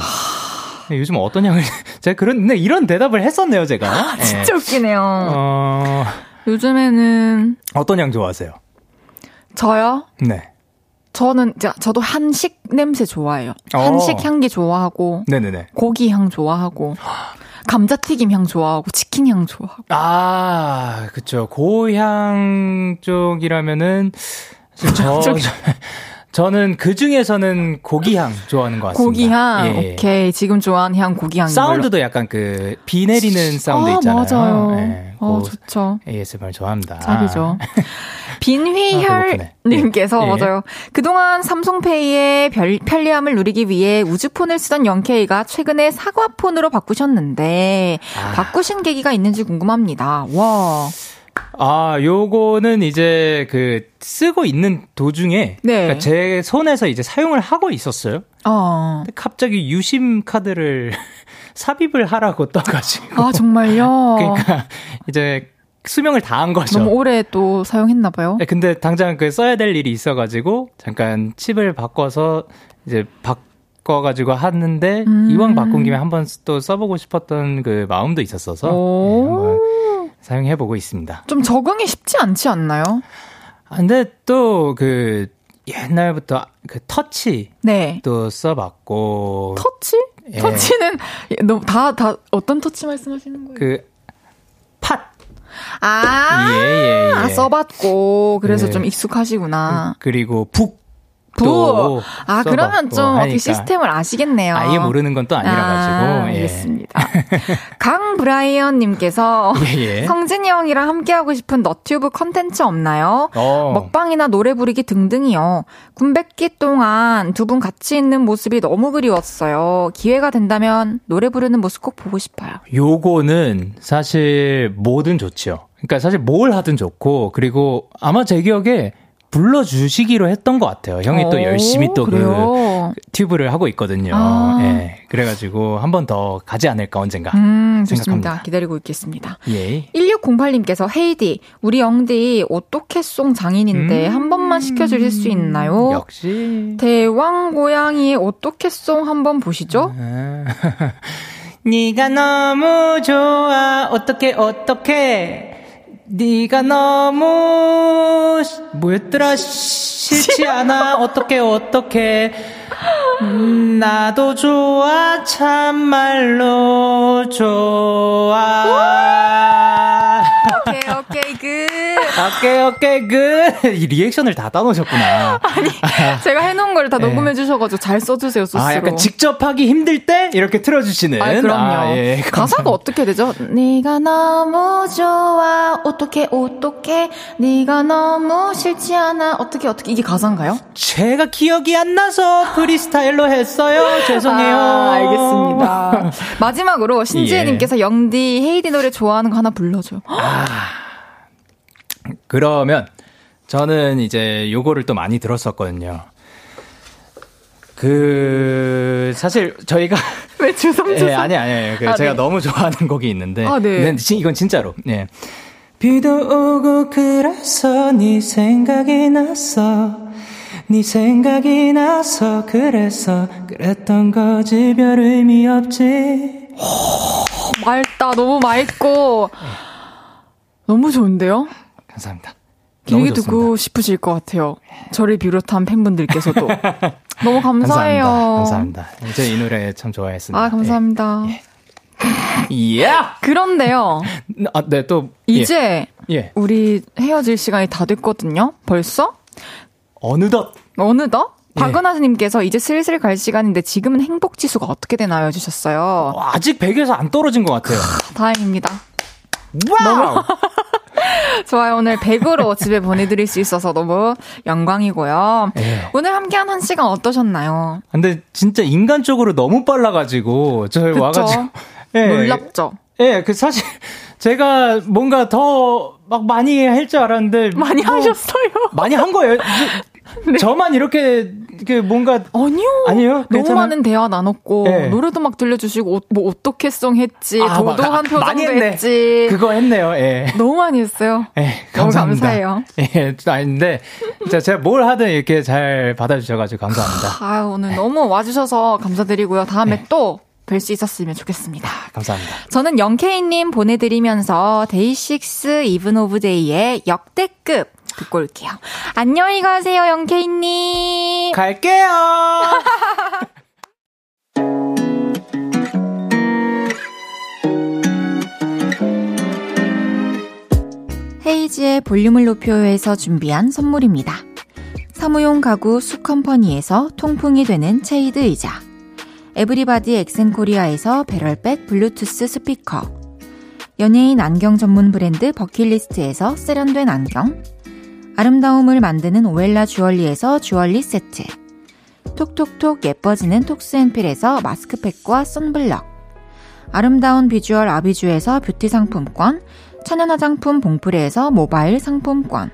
요즘 어떤 향을, <laughs> 제가 그런, 근데 이런 대답을 했었네요, 제가. 예. 진짜 웃기네요. 어, 요즘에는 어떤 향 좋아하세요? 저요. 네. 저는 자, 저도 한식 냄새 좋아해요. 어. 한식 향기 좋아하고 네네네. 고기 향 좋아하고 감자튀김 향 좋아하고 치킨 향 좋아하고 아, 그쵸. 고향 쪽이라면은, 저, <laughs> 쪽이- 저는 그 중에서는 고기향 좋아하는 것 같습니다. 고기 향 예. 오케이 지금 좋아하는 향 고기 향 사운드도 약간 그, 비 내리는 사운드 아, 있잖아요. 맞아요. 예, 어그 좋죠. ASMR 좋아합니다. 짝이죠. 아, <laughs> 빈휘혈님께서 배고프네. 예. 맞아요. 그동안 삼성페이의 별- 편리함을 누리기 위해 우주폰을 쓰던 0K가 최근에 사과폰으로 바꾸셨는데 아. 바꾸신 계기가 있는지 궁금합니다. 와. 아, 요거는 이제 그 쓰고 있는 도중에 네. 그러니까 제 손에서 이제 사용을 하고 있었어요. 어. 근데 갑자기 유심 카드를 <laughs> 삽입을 하라고 떠가지고. 아 정말요. <laughs> 그러니까 이제 수명을 다 한 거죠. 너무 오래 또 사용했나 봐요. 네, 근데 당장 그 써야 될 일이 있어가지고 잠깐 칩을 바꿔서 이제 바꿔가지고 하는데 음. 이왕 바꾼 김에 한번 또 써보고 싶었던 그 마음도 있었어서 네, 오. 한번 사용해 보고 있습니다. 좀 적응이 쉽지 않지 않나요? 아, 근데 또 그 옛날부터 그 터치 네. 또 써봤고 터치? 예. 터치는 너무 다, 다 어떤 터치 말씀하시는 거예요? 그 팟. 아, 예, 예, 예. 아, 써봤고 그래서 네. 좀 익숙하시구나. 그리고 북. 부. 또아 그러면 좀 어떻게 하니까 시스템을 아시겠네요. 아예 모르는 건 또 아니라가지고. 아, 예. 알겠습니다. <laughs> 강브라이언님께서 예, 예. 성진이 형이랑 함께하고 싶은 너튜브 컨텐츠 없나요? 어. 먹방이나 노래 부르기 등등이요. 군백기 동안 두 분 같이 있는 모습이 너무 그리웠어요. 기회가 된다면 노래 부르는 모습 꼭 보고 싶어요. 요거는 사실 뭐든 좋지요. 그러니까 사실 뭘 하든 좋고 그리고 아마 제 기억에 불러주시기로 했던 것 같아요. 형이 또 오, 열심히 또 그? 튜브를 하고 있거든요. 아. 예. 그래가지고 한 번 더 가지 않을까 언젠가. 음, 좋습니다. 생각합니다. 기다리고 있겠습니다. 예. 1608님께서 헤이디, 우리 영디 오토캐송 장인인데 한 번만 시켜주실 수 있나요? 음. 역시. 대왕 고양이의 오토캐송 한 번 보시죠. 아. <laughs> 네가 너무 좋아 어떻게 어떻게 네가 너무 시- 뭐였더라 싫지 <laughs> 않아? 어떻게 어떻게? 음, 나도 좋아. 참말로 좋아 오케이, 오케이, good. 오케이 오케이 그이 리액션을 다 따놓으셨구나 <laughs> 제가 해놓은 걸다 예. 녹음해주셔가지고 잘 써주세요, 소스로. 아 약간 직접 하기 힘들 때 이렇게 틀어주시는 아, 그럼요. 아, 예, 가사가 감사합니다. 어떻게 되죠? 네가 너무 좋아, 어떻게, 어떻게, 네가 너무 싫지 않아, 어떻게, 어떻게, 이게 가사인가요? 제가 기억이 안 나서 프리스타일로 했어요. <laughs> 죄송해요. 아, 알겠습니다. <laughs> 마지막으로 신지혜님께서 영디 헤이디 노래 좋아하는 거 하나 불러줘. 그러면 저는 이제 요거를 또 많이 들었었거든요. 그 사실 저희가 <laughs> 왜 주섬주섬? 예, 아니 아니 그 아, 제가 네. 너무 좋아하는 곡이 있는데 아, 네. 이건 진짜로. 예. 비도 오고 그래서 네 생각이 났어. 네 생각이 나서 그래서 그랬던 거지 별 의미 없지. 맑다. 너무 맑고. 너무 좋은데요? 감사합니다. 길게 듣고. 싶으실 것 같아요. 저를 비롯한 팬분들께서도. <laughs> 너무 감사해요. 감사합니다. 감사합니다. 제이 노래 참 좋아했습니다. 아, 감사합니다. 예. 그런데요. 아, 네, 또. 예. 이제 예. 우리 헤어질 시간이 다 됐거든요. 벌써? 어느덧. 어느덧? 예. 박은하님께서 이제 슬슬 갈 시간인데 지금은 행복 지수가 어떻게 되나요? 해주셨어요. 아직 100에서 안 떨어진 것 같아요. 다행입니다. 와우! <laughs> 좋아요. 오늘 100으로 집에 보내드릴 수 있어서 너무 영광이고요. 예. 오늘 함께한 한 시간 어떠셨나요? 근데 진짜 인간적으로 너무 빨라가지고, 저희 그쵸? 와가지고. <laughs> 예. 놀랍죠? 예, 그 사실 제가 뭔가 더 막 많이 할 줄 알았는데. 많이 뭐 하셨어요. 많이 한 거예요. 저- <laughs> 저만 이렇게, 그 뭔가. 아니요. 아니에요? 너무 괜찮아요? 많은 대화 나눴고 네. 노래도 막 들려주시고 어- 뭐 어떡해 song 했지 아, 막, 도도한 아, 표정도 많이 했네. 했지 그거 했네요, 예. 너무 많이 했어요. 예, 감사합니다. 감사해요. 예, 아닌데, 제가 뭘 하든 이렇게 잘 받아주셔가지고 감사합니다. 아유 오늘 너무 와주셔서 감사드리고요. 다음에 또뵐수 있었으면 좋겠습니다. 감사합니다. 저는 영케이님 보내드리면서 데이식스 이븐 오브 데이의 역대급 듣고 올게요. 안녕히 가세요, 영케이님. 갈게요! <laughs> 헤이즈의 볼륨을 높여요에서 준비한 선물입니다. 사무용 가구 수컴퍼니에서 통풍이 되는 체이드 의자. 에브리바디 엑센코리아에서 배럴백 블루투스 스피커. 연예인 안경 전문 브랜드 버킷리스트에서 세련된 안경. 아름다움을 만드는 오엘라 주얼리에서 주얼리 세트. 톡톡톡 예뻐지는 톡스앤필에서 마스크팩과 선블럭. 아름다운 비주얼 아비주에서 뷰티 상품권. 천연 화장품 봉프레에서 모바일 상품권.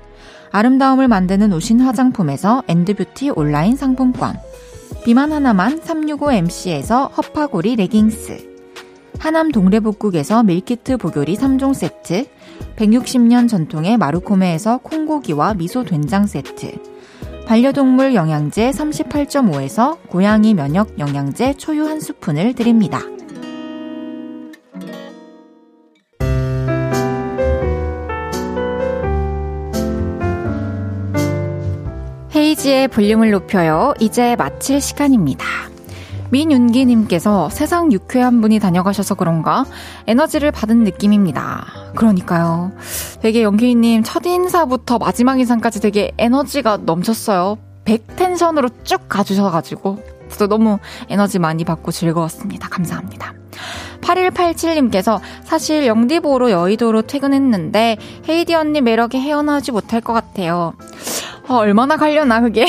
아름다움을 만드는 우신 화장품에서 엔드뷰티 온라인 상품권. 비만 하나만 365MC에서 허파고리 레깅스. 하남 동래복국에서 밀키트 복요리 3종 세트. 160년 전통의 마루코메에서 콩고기와 미소 된장 세트. 반려동물 영양제 38.5에서 고양이 면역 영양제 초유 한 스푼을 드립니다. 헤이지의 볼륨을 높여요. 이제 마칠 시간입니다. 민윤기님께서 세상 유쾌한 분이 다녀가셔서 그런가 에너지를 받은 느낌입니다. 그러니까요. 되게 영기님 첫 인사부터 마지막 인사까지 되게 에너지가 넘쳤어요. 100 텐션으로 쭉 가주셔가지고 저도 너무 에너지 많이 받고 즐거웠습니다. 감사합니다. 8187님께서 사실 영디보로 여의도로 퇴근했는데 헤이디 언니 매력에 헤어나오지 못할 것 같아요. 아, 얼마나 가려나 그게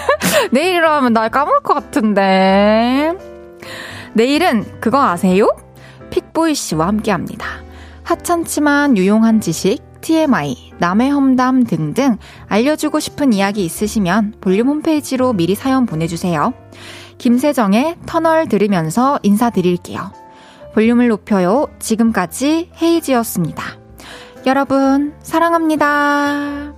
<laughs> 내일이라 하면 날 까먹을 것 같은데 내일은 그거 아세요? 픽보이 씨와 함께 합니다. 하찮지만 유용한 지식, TMI, 남의 험담 등등 알려주고 싶은 이야기 있으시면 볼륨 홈페이지로 미리 사연 보내주세요. 김세정의 터널 들으면서 인사드릴게요. 볼륨을 높여요. 지금까지 헤이지였습니다. 여러분, 사랑합니다.